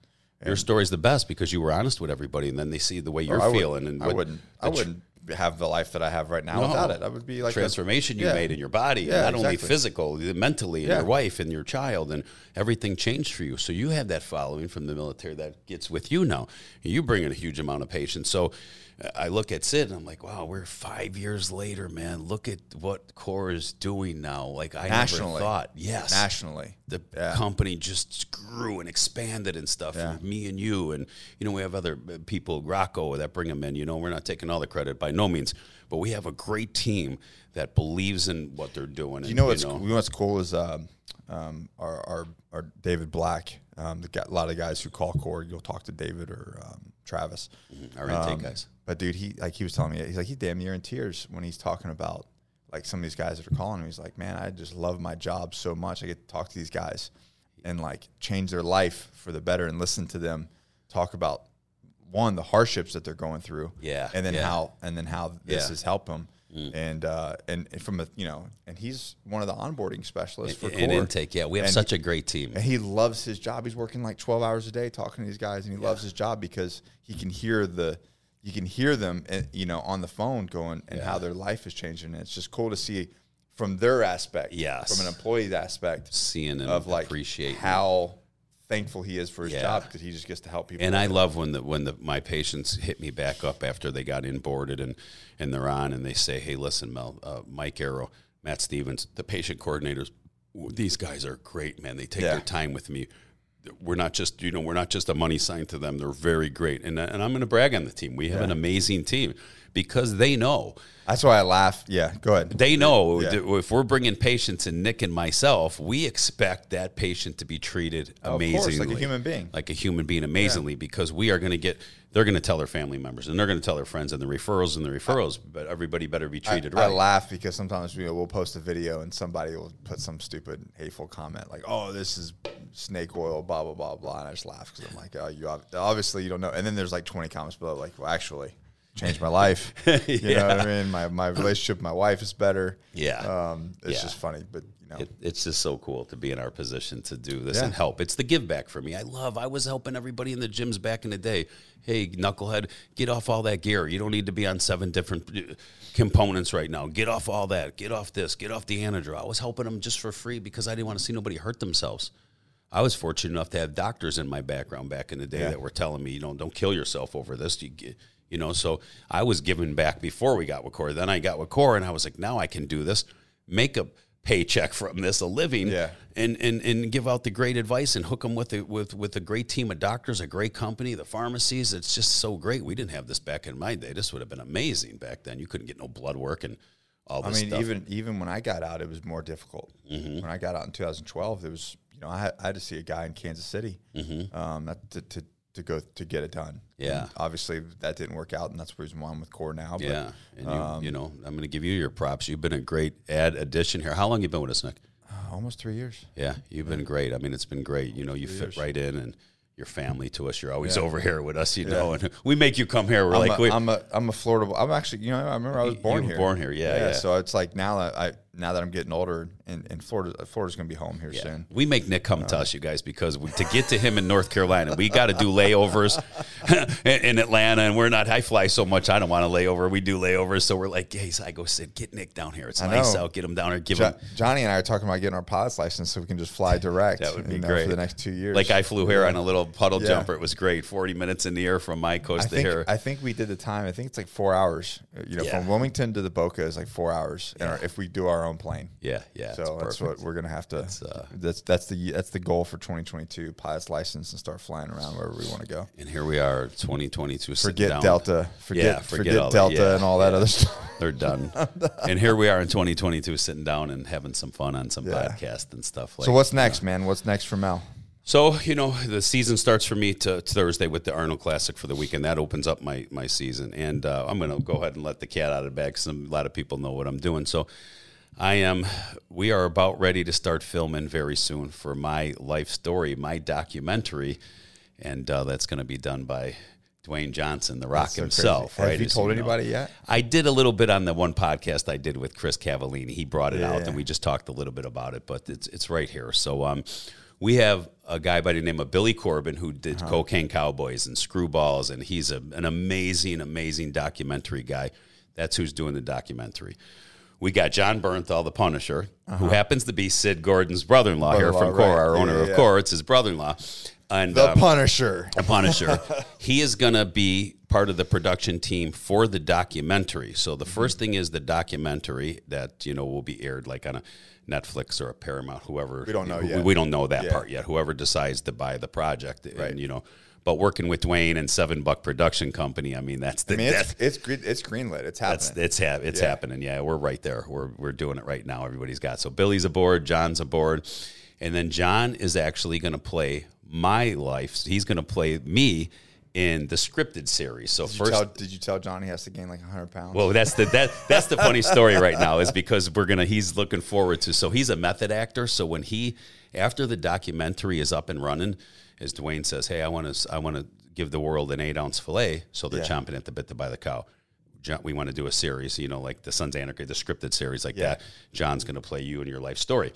your story's the best because you were honest with everybody, and then they see the way oh, you're I feeling and I what- wouldn't. I wouldn't have the life that I have right now No. without it. I would be like a- transformation you yeah. made in your body, Yeah, not only physical, mentally, and Yeah. your wife and your child, and everything changed for you. So you have that following from the military that gets with you now. You bring in a huge amount of patients. So I look at Sid and I'm like, wow, we're five years later, man. Look at what Core is doing now. Like I Nationally. never thought. Yes, nationally. the Yeah. company just grew and expanded and stuff. Yeah. And me and you, and you know, we have other people, Rocco, that bring them in. You know, we're not taking all the credit by no means, but we have a great team that believes in what they're doing. You know what's you know what's cool is um, um, our, our our David Black. Um, the a lot of guys who call core, you'll talk to David or Travis. our intake Um, guys. But dude, he like he was telling me he's like he's damn near in tears when he's talking about like some of these guys that are calling him. He's like, man, I just love my job so much. I get to talk to these guys and like change their life for the better and listen to them talk about one the hardships that they're going through. Yeah, and then yeah. how and then how this Yeah. has helped them. Mm. And uh, and from a you know, and he's one of the onboarding specialists for And intake, yeah, we have And such a great team. And he loves his job. He's working like 12 hours a day talking to these guys and he loves his job because he can hear the you can hear them eh, you know on the phone going and how their life is changing. And it's just cool to see from their aspect, Yes. from an employee's aspect Seeing and of like appreciating how thankful he is for his Yeah. job because he just gets to help people. And I love when the when the my patients hit me back up after they got inboarded and and they're on and they say, "Hey, listen, Mel, uh, Mike Arrow, Matt Stevens, the patient coordinators, these guys are great, man. They take Yeah. their time with me. We're not just you know we're not just a money sign to them. They're very great, and and I'm going to brag on the team. We have an amazing team because they know That's why I laugh. Yeah, go ahead. they know Yeah. if we're bringing patients and Nick and myself, we expect that patient to be treated Of course, amazingly, like a human being. like a human being, amazingly, because we are going to get. They're going to tell their family members, and they're going to tell their friends, and the referrals and the referrals. but everybody better be I, treated I right. laugh because sometimes we, we'll post a video and somebody will put some stupid hateful comment like, "Oh, this is snake oil," blah blah blah blah, and I just laugh because I'm like, "Oh, you ob- obviously you don't know." And then there's like 20 comments below like, "Well, actually, changed my life." You know what I mean? My my relationship with my wife is better. Yeah. um, it's Yeah. just funny, but you know, It, it's just so cool to be in our position to do this Yeah. and help. It's the give back for me. I love. I was helping everybody in the gyms back in the day. Hey, knucklehead, get off all that gear. You don't need to be on seven different uh, components right now. Get off all that. Get off this. Get off the Anadrol. I was helping them just for free because I didn't want to see nobody hurt themselves. I was fortunate enough to have doctors in my background back in the day Yeah. that were telling me, you know, don't kill yourself over this. You get, you know, so I was giving back before we got with Core. Then I got with Core, and I was like, now I can do this. Make a paycheck from this, a living, Yeah. and, and and give out the great advice and hook them with a, with with a great team of doctors, a great company, the pharmacies. It's just so great. We didn't have this back in my day. This would have been amazing back then. You couldn't get no blood work and all this. I mean, stuff. even even when I got out, it was more difficult. Mm-hmm. When I got out in 2012, it was you know I had, I had to see a guy in Kansas City um, to, to to go to get it done. Yeah. And obviously that didn't work out, and that's the reason why I'm with Core now. But yeah, and you, um, you know, I'm going to give you your props. You've been a great ad addition here. How long you been with us, Nick? uh, almost three years. Yeah, you've been great. I mean, it's been great. You know, you fit right in and your family to us. You're always over here with us, you know, and we make you come here. We're I'm, like, a, I'm a I'm a Florida. I'm actually you know I remember I was You born were here. born here, yeah, yeah. So it's like now that I now that I'm getting older, and, and Florida Florida's gonna be home here soon. we make Nick come to us, you guys, because we, to get to him in North Carolina, we got to do layovers in, in Atlanta, and we're not. I fly so much, I don't want to layover. We do layovers, so we're like, hey, so I go sit, get Nick down here. It's I nice know. out. Get him down here. Give Jo- him. Johnny and I are talking about getting our pilot's license so we can just fly direct. That would be great for the next two years. Like I flew here on a little puddle Yeah. jumper. It was great. Forty minutes in the air from my I coast to think here. I think we did the time. I think it's like four hours. Uh, You know, Yeah. from Wilmington to the Boca is like four hours. And our, if we do our own plane. yeah, yeah. So that's perfect. what we're gonna have to. uh, that's that's the that's the goal for 2022. Pilot's license and start flying around wherever we want to go. And here we are, 2022. Forget down. Delta. Forget Yeah, forget, forget Delta yeah, and all that yeah. other stuff. They're done. and here we are in 2022, sitting down and having some fun on some Yeah. podcast and stuff. Like, So what's next, man? What's next for Mel? So you know, the season starts for me to, to Thursday with the Arnold Classic for the weekend. That opens up my my season, and uh, I'm going to go ahead and let the cat out of the bag. Some a lot of people know what I'm doing. So I am. We are about ready to start filming very soon for my life story, my documentary, and uh, that's going to be done by. Dwayne Johnson, The Rock so himself, crazy. Have you as told know. anybody yet? I did a little bit on the one podcast I did with Chris Cavallini. He brought it out, and we just talked a little bit about it. But it's it's right here. So um, we have a guy by the name of Billy Corben who did Uh-huh. Cocaine Cowboys and Screwballs, and he's a, an amazing, amazing documentary guy. That's who's doing the documentary. We got Jon Bernthal, the Punisher, who happens to be Sid Gordon's brother-in-law, here Uh-huh. From Core, right. our Yeah, owner yeah, of. Core. It's his brother-in-law, and The um, Punisher. the Punisher. he is going to be part of the production team for the documentary. So the first thing is the documentary that you know will be aired like on a Netflix or a Paramount, whoever. We don't know we, yet. We don't know that Yeah. part yet. Whoever decides to buy the project, Right. and you know. But working with Dwayne and Seven Buck Production Company, I mean that's the I mean, that's, it's it's it's greenlit. It's that's happening. it's ha- it's Yeah. happening. Yeah, we're right there. We're we're doing it right now. Everybody's got so Billy's aboard, Jon's aboard, and then Jon is actually going to play my life. He's going to play me in the scripted series. So Did you, first, tell, did you tell Jon he has to gain like 100 pounds? well, that's the that that's the funny story right now is because we're gonna he's looking forward to so he's a method actor. So when he after the documentary is up and running, as Dwayne says, hey, I want to I want to give the world an eight ounce fillet, so they're Yeah. chomping at the bit to buy the cow. Jon, we want to do a series, you know, like the Sons of Anarchy, the scripted series like Yeah. that. Jon's going to play you and your life story.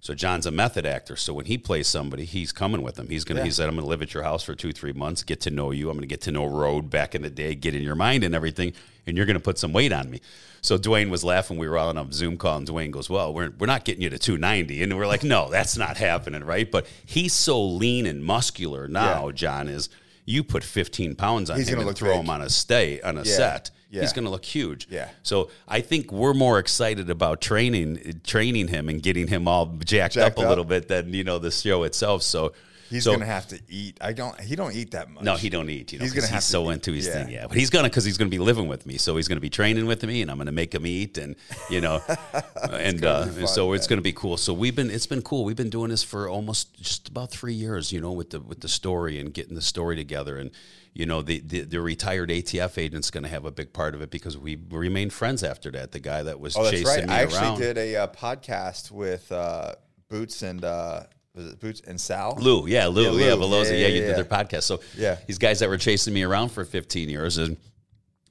So Jon's a method actor. So when he plays somebody, he's coming with him. He's gonna. Yeah. He said, "I'm gonna live at your house for two, three months, get to know you. I'm gonna get to know Road back in the day, get in your mind and everything, and you're gonna put some weight on me." So Dwayne was laughing. We were all on a Zoom call, and Dwayne goes, "Well, we're we're not getting you to 290," and we're like, "No, that's not happening, right?" But he's so lean and muscular now. Yeah. Jon is. You put 15 pounds on He's him and look throw big. him on a stay on a Yeah. set. Yeah. He's going to look huge. Yeah. So I think we're more excited about training training him and getting him all jacked, Jacked up a up. little bit than you know the show itself. So he's so, gonna have to eat. I don't. He don't eat that much. No, he don't eat. You know, He's gonna have he's to so eat. into his Yeah. thing. Yeah, but he's gonna because he's gonna be living with me. So he's gonna be training with me, and I'm gonna make him eat, and you know, and uh, fun, so it's gonna be cool. So we've been it's been cool. We've been doing this for almost just about three years. You know, with the with the story and getting the story together, and you know, the the, the retired ATF agent's gonna have a big part of it because we remained friends after that. The guy that was Oh, that's chasing right. me I actually did a uh, podcast with uh, Boots and uh, was it Boots and Sal? Lou, yeah, Lou, Yeah, yeah, Lou. Veloza, Yeah, yeah, yeah, you yeah. did their podcast. So Yeah. these guys that were chasing me around for 15 years and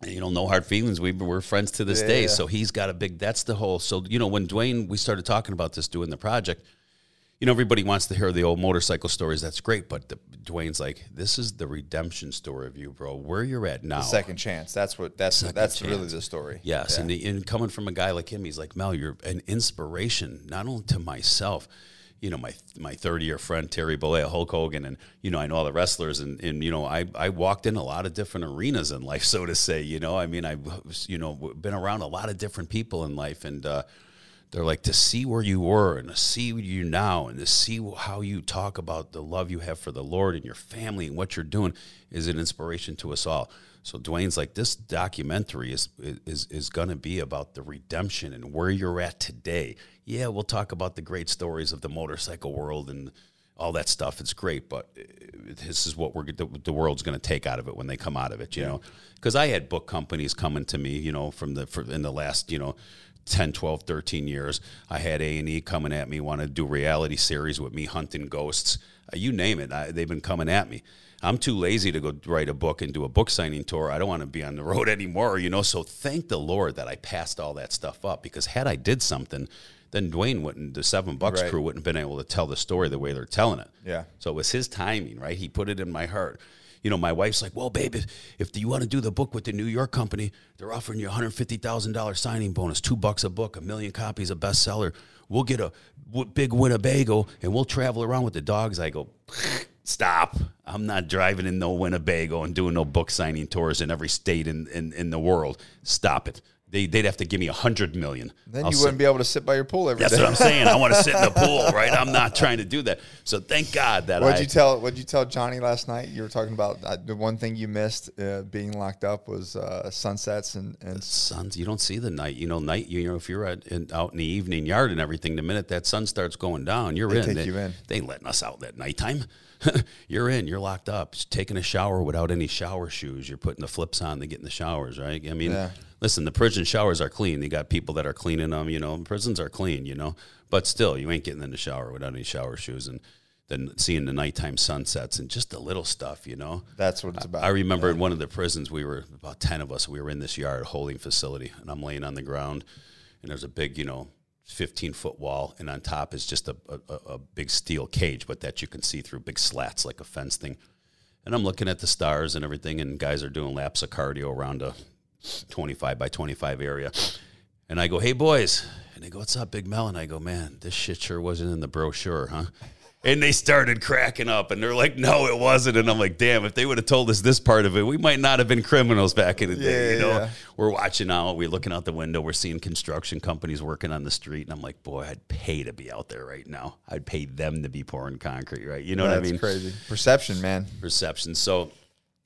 you know, no hard feelings. We we're friends to this Yeah, day. yeah. So he's got a big. That's the whole. So you know, when Dwayne, we started talking about this, doing the project. You know, everybody wants to hear the old motorcycle stories. That's great, but the, Dwayne's like, this is the redemption story of you, bro. Where you're at now. Second chance. That's what. That's that's really the story. Yes, Yeah. and, the, and coming from a guy like him, he's like Mel. You're an inspiration not only to myself, you know, my my 30 year friend Terry Bollea, Hulk Hogan, and you know, I know all the wrestlers, and and you know, I I walked in a lot of different arenas in life, so to say. You know, I mean, I was you know been around a lot of different people in life, and uh, they're like to see where you were and to see you now and to see how you talk about the love you have for the Lord and your family and what you're doing is an inspiration to us all. So Dwayne's like, this documentary is is is going to be about the redemption and where you're at today. Yeah, we'll talk about the great stories of the motorcycle world and all that stuff. It's great, but uh, this is what we're the, the world's going to take out of it when they come out of it. You yeah. know, because I had book companies coming to me, you know, from the for, in the last you know 10 12 13 years i had a&e coming at me want to do reality series with me hunting ghosts uh, you name it I, they've been coming at me i'm too lazy to go write a book and do a book signing tour i don't want to be on the road anymore you know so thank the lord that i passed all that stuff up because had i did something then Dwayne wouldn't, the Seven Bucks right. crew wouldn't have been able to tell the story the way they're telling it. Yeah. So it was his timing, right? He put it in my heart you know, my wife's like, well, babe, if, if you want to do the book with the New York company, they're offering you a $150,000 signing bonus, two bucks a book, a million copies, a bestseller. We'll get a big Winnebago and we'll travel around with the dogs. I go, stop. I'm not driving in no Winnebago and doing no book signing tours in every state in, in, in the world. Stop it. They, would have to give me a hundred million. Then I'll you wouldn't sit. be able to sit by your pool every That's day. what I'm saying. I want to sit in the pool, right? I'm not trying to do that. So thank God that. What'd I, you tell? What'd you tell Johnny last night? You were talking about uh, the one thing you missed uh, being locked up was uh, sunsets and and suns. You don't see the night. You know, night. You know, if you're at, in, out in the evening yard and everything, the minute that sun starts going down, you're they in. Take they, you in. They ain't letting us out that nighttime. you're in. You're locked up. Just taking a shower without any shower shoes. You're putting the flips on to get in the showers, right? I mean, yeah. Listen, the prison showers are clean. You got people that are cleaning them. You know, prisons are clean. You know, but still, you ain't getting in the shower without any shower shoes and then seeing the nighttime sunsets and just the little stuff. You know, that's what it's about. I, I remember yeah. in one of the prisons, we were about ten of us. We were in this yard holding facility, and I'm laying on the ground, and there's a big, you know 15 foot wall, and on top is just a, a, a, big steel cage, but that you can see through big slats like a fence thing. And I'm looking at the stars and everything, and guys are doing laps of cardio around a 25 by 25 area. And I go, hey, boys. And they go, what's up, Big Mel? And I go, man, this shit sure wasn't in the brochure, huh? And they started cracking up and they're like, no, it wasn't. And I'm like, damn, if they would have told us this part of it, we might not have been criminals back in the day. Yeah, you know, yeah. we're watching out, we're looking out the window, we're seeing construction companies working on the street. And I'm like, boy, I'd pay to be out there right now. I'd pay them to be pouring concrete, right? You know what I mean? crazy. Perception, man. Perception. So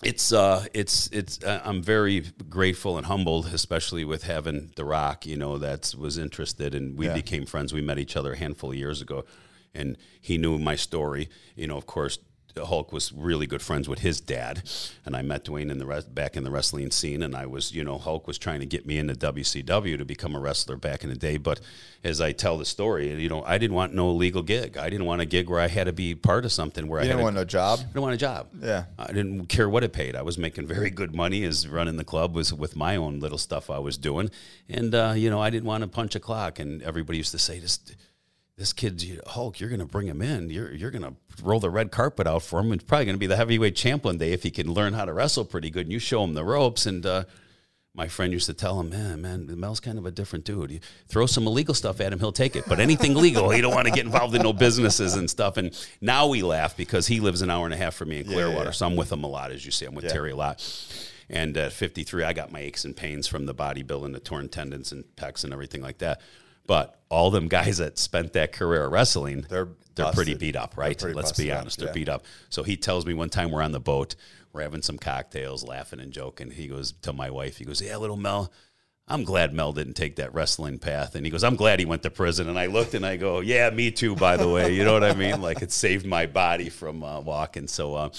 it's uh it's it's uh, I'm very grateful and humbled especially with having The Rock you know that was interested and we yeah. became friends we met each other a handful of years ago and he knew my story. You know, of course, Hulk was really good friends with his dad, and I met Dwayne in the rest, back in the wrestling scene, and I was, you know, Hulk was trying to get me into WCW to become a wrestler back in the day. But as I tell the story, you know, I didn't want no legal gig. I didn't want a gig where I had to be part of something where you I didn't want a, job. I didn't want a job. Yeah, I didn't care what it paid. I was making very good money as running the club was with my own little stuff I was doing, and uh, you know, I didn't want to punch a clock. And everybody used to say, just this kid's Hulk, you're going to bring him in. You're, you're going to roll the red carpet out for him. It's probably going to be the heavyweight champ one day if he can learn how to wrestle pretty good and you show him the ropes. And uh, my friend used to tell him, man, man, Mel's kind of a different dude. You throw some illegal stuff at him, he'll take it. But anything legal, he don't want to get involved in no businesses and stuff. And now we laugh because he lives an hour and a half from me in Clearwater. Yeah, yeah. So I'm with him a lot, as you see. I'm with yeah. Terry a lot. And at 53, I got my aches and pains from the bodybuilding, the torn tendons and pecs and everything like that. But all them guys that spent that career wrestling, they're they're pretty beat up, right? Let's be honest, up, they're beat up. So he tells me one time we're on the boat, we're having some cocktails, laughing and joking. He goes to my wife, he goes, "Yeah, little Mel." I'm glad Mel didn't take that wrestling path. And he goes, I'm glad he went to prison. And I looked and I go, Yeah, me too, by the way. You know what I mean? Like it saved my body from uh, walking. So, uh,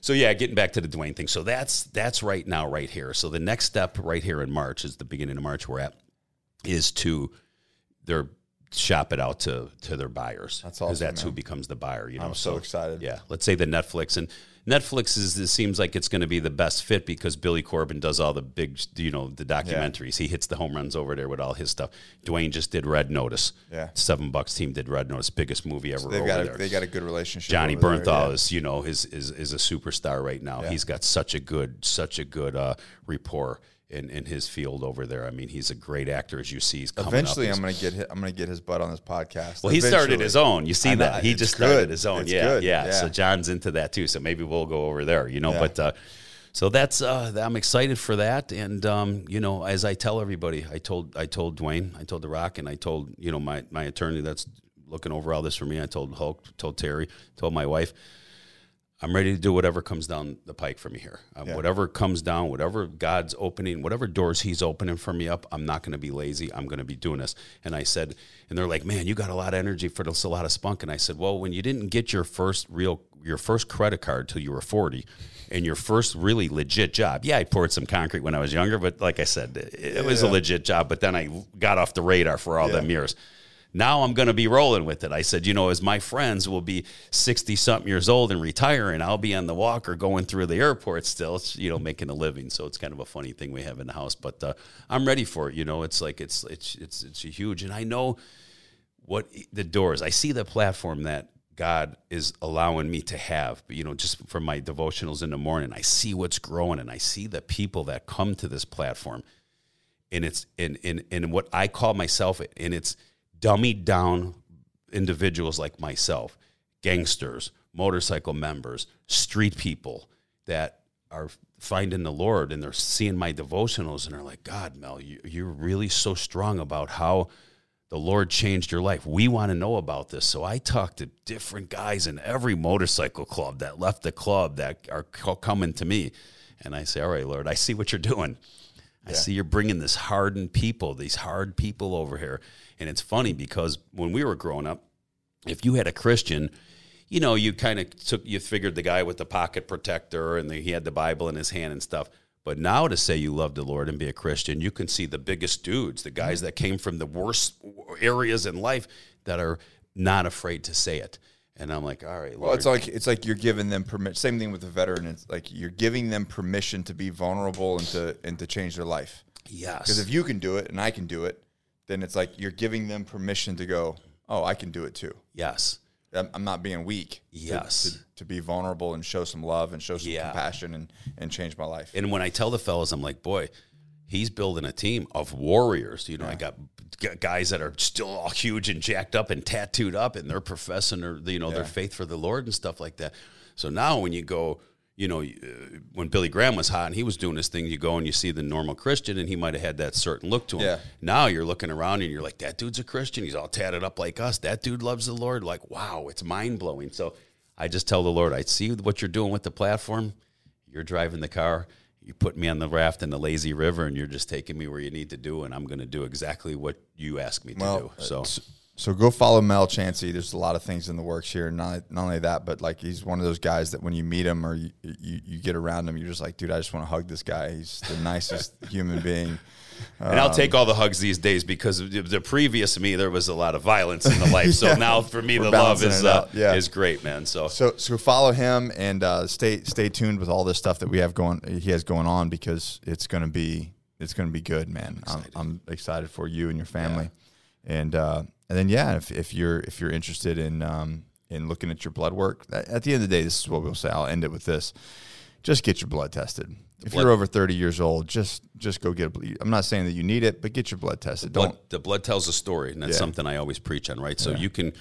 so yeah, getting back to the Dwayne thing. So that's that's right now, right here. So the next step right here in March is the beginning of March we're at is to they're shop it out to to their buyers. That's awesome. Because that's man. who becomes the buyer. You know, I'm so, so, excited. Yeah, let's say the Netflix and Netflix is it seems like it's going to be the best fit because Billy Corben does all the big, you know, the documentaries. Yeah. He hits the home runs over there with all his stuff. Dwayne just did Red Notice. Yeah, Seven Bucks team did Red Notice, biggest movie ever. So they've got a, they got a good relationship. Johnny Bernthal there, yeah. is, you know, is, is is a superstar right now. Yeah. He's got such a good, such a good uh, rapport in, in his field over there. I mean, he's a great actor, as you see. He's eventually. I'm going to get his, I'm going to get his butt on this podcast. Well, he started his own. You see that he just started his own. It's yeah, good. yeah, yeah, So Jon's into that too. So maybe we'll go over there. You know, yeah. but. Uh, so that's uh, I'm excited for that, and um, you know, as I tell everybody, I told I told Dwayne, I told The Rock, and I told you know my my attorney that's looking over all this for me. I told Hulk, told Terry, told my wife. I'm ready to do whatever comes down the pike for me here. Um, Yeah. Whatever comes down, whatever God's opening, whatever doors He's opening for me up, I'm not going to be lazy. I'm going to be doing this. And I said, and they're like, man, you got a lot of energy for this, a lot of spunk. And I said, well, when you didn't get your first real, your first credit card till you were 40, and your first really legit job. Yeah, I poured some concrete when I was younger, but like I said, it, it was a legit job. But then I got off the radar for all Yeah. them years. Now I'm going to be rolling with it. I said, you know, as my friends will be 60 something years old and retiring, I'll be on the walker going through the airport still, you know, making a living. So it's kind of a funny thing we have in the house, but uh, I'm ready for it. You know, it's like, it's, it's, it's, it's huge. And I know what the doors, I see the platform that God is allowing me to have, you know, just from my devotionals in the morning, I see what's growing and I see the people that come to this platform and it's in in in what I call myself, and it's dummied down individuals like myself, gangsters, motorcycle members, street people that are finding the Lord and they're seeing my devotionals and they're like, God, Mel, you, you're really so strong about how the Lord changed your life. We want to know about this. So I talk to different guys in every motorcycle club that left the club that are coming to me. And I say, All right, Lord, I see what you're doing. I see you're bringing this hardened people, these hard people over here. And it's funny because when we were growing up, if you had a Christian, you know, you kind of took, you figured the guy with the pocket protector and the, he had the Bible in his hand and stuff. But now to say you love the Lord and be a Christian, you can see the biggest dudes, the guys that came from the worst areas in life that are not afraid to say it. And I'm like, all right, Lord. Well, it's like it's like you're giving them permission. Same thing with the veteran. It's like you're giving them permission to be vulnerable and to and to change their life. yes. Because if you can do it and I can do it, then it's like you're giving them permission to go. Oh, I can do it too. yes. I'm, I'm not being weak. Yes. To, to be vulnerable and show some love and show some Yeah. compassion and and change my life. And when I tell the fellas, I'm like, boy, he's building a team of warriors. You know, I got guys that are still all huge and jacked up and tattooed up, and they're professing their, you know, their faith for the Lord and stuff like that. So now when you go, you know, uh, when Billy Graham was hot and he was doing his thing, you go and you see the normal Christian, and he might have had that certain look to him. Yeah. Now you're looking around and you're like, that dude's a Christian. He's all tatted up like us. That dude loves the Lord. Like, wow, it's mind blowing. So I just tell the Lord, I see what you're doing with the platform. You're driving the car. You put me on the raft in the lazy river, and you're just taking me where you need to do, and I'm going to do exactly what you ask me to Well, do. So So, so go follow Mel Chancey. There's a lot of things in the works here. Not not only that, but like he's one of those guys that when you meet him or you you, you get around him, you're just like, dude, I just want to hug this guy. He's the nicest human being. and I'll take all the hugs these days because the- previous me there was a lot of violence in the life. So Yeah. now for me the love is uh. Yeah. is great, man. So So so follow him and uh, stay stay tuned with all this stuff that we have going. He has going on because it's gonna be it's gonna be good, man. I'm, I'm excited for you and your family, and uh, and then yeah, if, if you're if you're interested in um, in looking at your blood work, at the end of the day, this is what we'll say. I'll end it with this: just get your blood tested. If blood- you're over 30 years old, just just go get a. ble- I'm not saying that you need it, but get your blood tested. blood, Don't the blood tells a story, and that's Yeah. something I always preach on, right? So you can,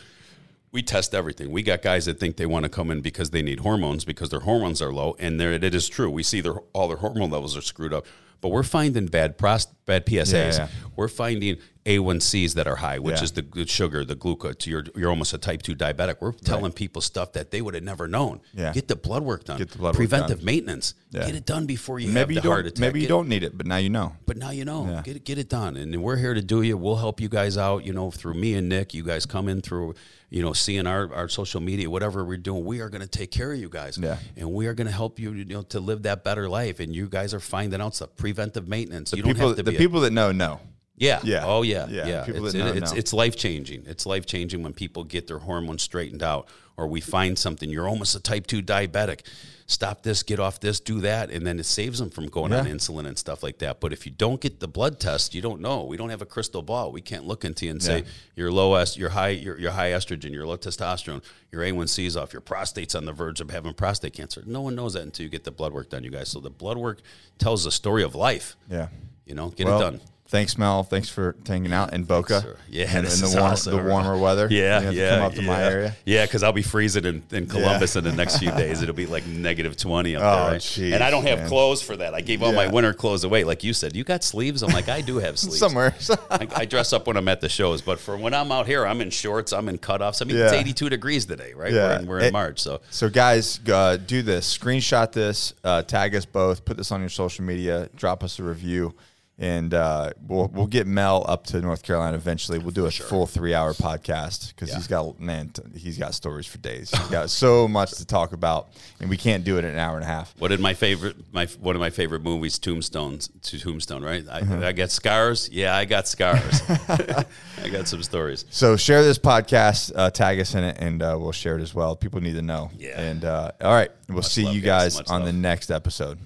we test everything. We got guys that think they want to come in because they need hormones because their hormones are low, and there it is true. We see their all their hormone levels are screwed up, but we're finding bad prost bad PSAs. Yeah, yeah. We're finding A1Cs that are high, which Yeah. is the good sugar, the glucose. You're you're almost a type two diabetic. We're telling people stuff that they would have never known. Yeah. Get the blood work done. Get the blood work Preventive done. maintenance. Yeah. Get it done before you have maybe the you heart don't attack. maybe you Get- don't need it, but now you know. but now you know. Yeah. Get it, get it done, and we're here to do you. We'll help you guys out. You know, through me and Nick, you guys come in through, you know, seeing our, our social media, whatever we're doing. We are going to take care of you guys, Yeah. and we are going to help you, you know, to live that better life. And you guys are finding out stuff, preventive maintenance. you don't People have to the be. a- people that know know. Yeah. Yeah. Oh yeah. Yeah. Yeah. People It's, that it- it's, it's life changing. It's life changing when people get their hormones straightened out, or we find something. You're almost a type two diabetic. Stop this. Get off this. Do that, and then it saves them from going on insulin and stuff like that. But if you don't get the blood test, you don't know. We don't have a crystal ball. We can't look into you and say Yeah. you're low est, you're high, you're, you're high estrogen, you're low testosterone, your A1C is off, your prostate's on the verge of having prostate cancer. No one knows that until you get the blood work done, you guys. So the blood work tells the story of life. Yeah. You know, get Well, it done. Thanks, Mel. Thanks for hanging out in Boca. sir. Yeah, in, this in is the, warm, awesome. the warmer weather. Yeah, yeah. to come up to yeah. my area. Yeah, because I'll be freezing in, in Columbus in the next few days. It'll be like negative twenty up Oh, there, right? jeez, and I don't have man. clothes for that. I gave all my winter clothes away. Like you said, you got sleeves. I'm like, I do have sleeves. Somewhere. I, I dress up when I'm at the shows, but for when I'm out here, I'm in shorts. I'm in cutoffs. I mean, it's 82 degrees today, right? Yeah. We're in, we're in It- March, so So, guys, uh, do this. Screenshot this, uh, tag us both, put this on your social media, drop us a review, and uh, we'll we'll get Mel up to North Carolina eventually. We'll do a full three hour podcast because Yeah. he's got man, t- he's got stories for days. He's got so much to talk about, and we can't do it in an hour and a half. What did my favorite my one of my favorite movies, Tombstones, to Tombstone, right? I, Mm-hmm. I got scars. Yeah, I got scars. I got some stories. So share this podcast, uh, tag us in it, and uh, we'll share it as well. People need to know. Yeah. And uh, all right, we'll see you guys. Much on the next episode.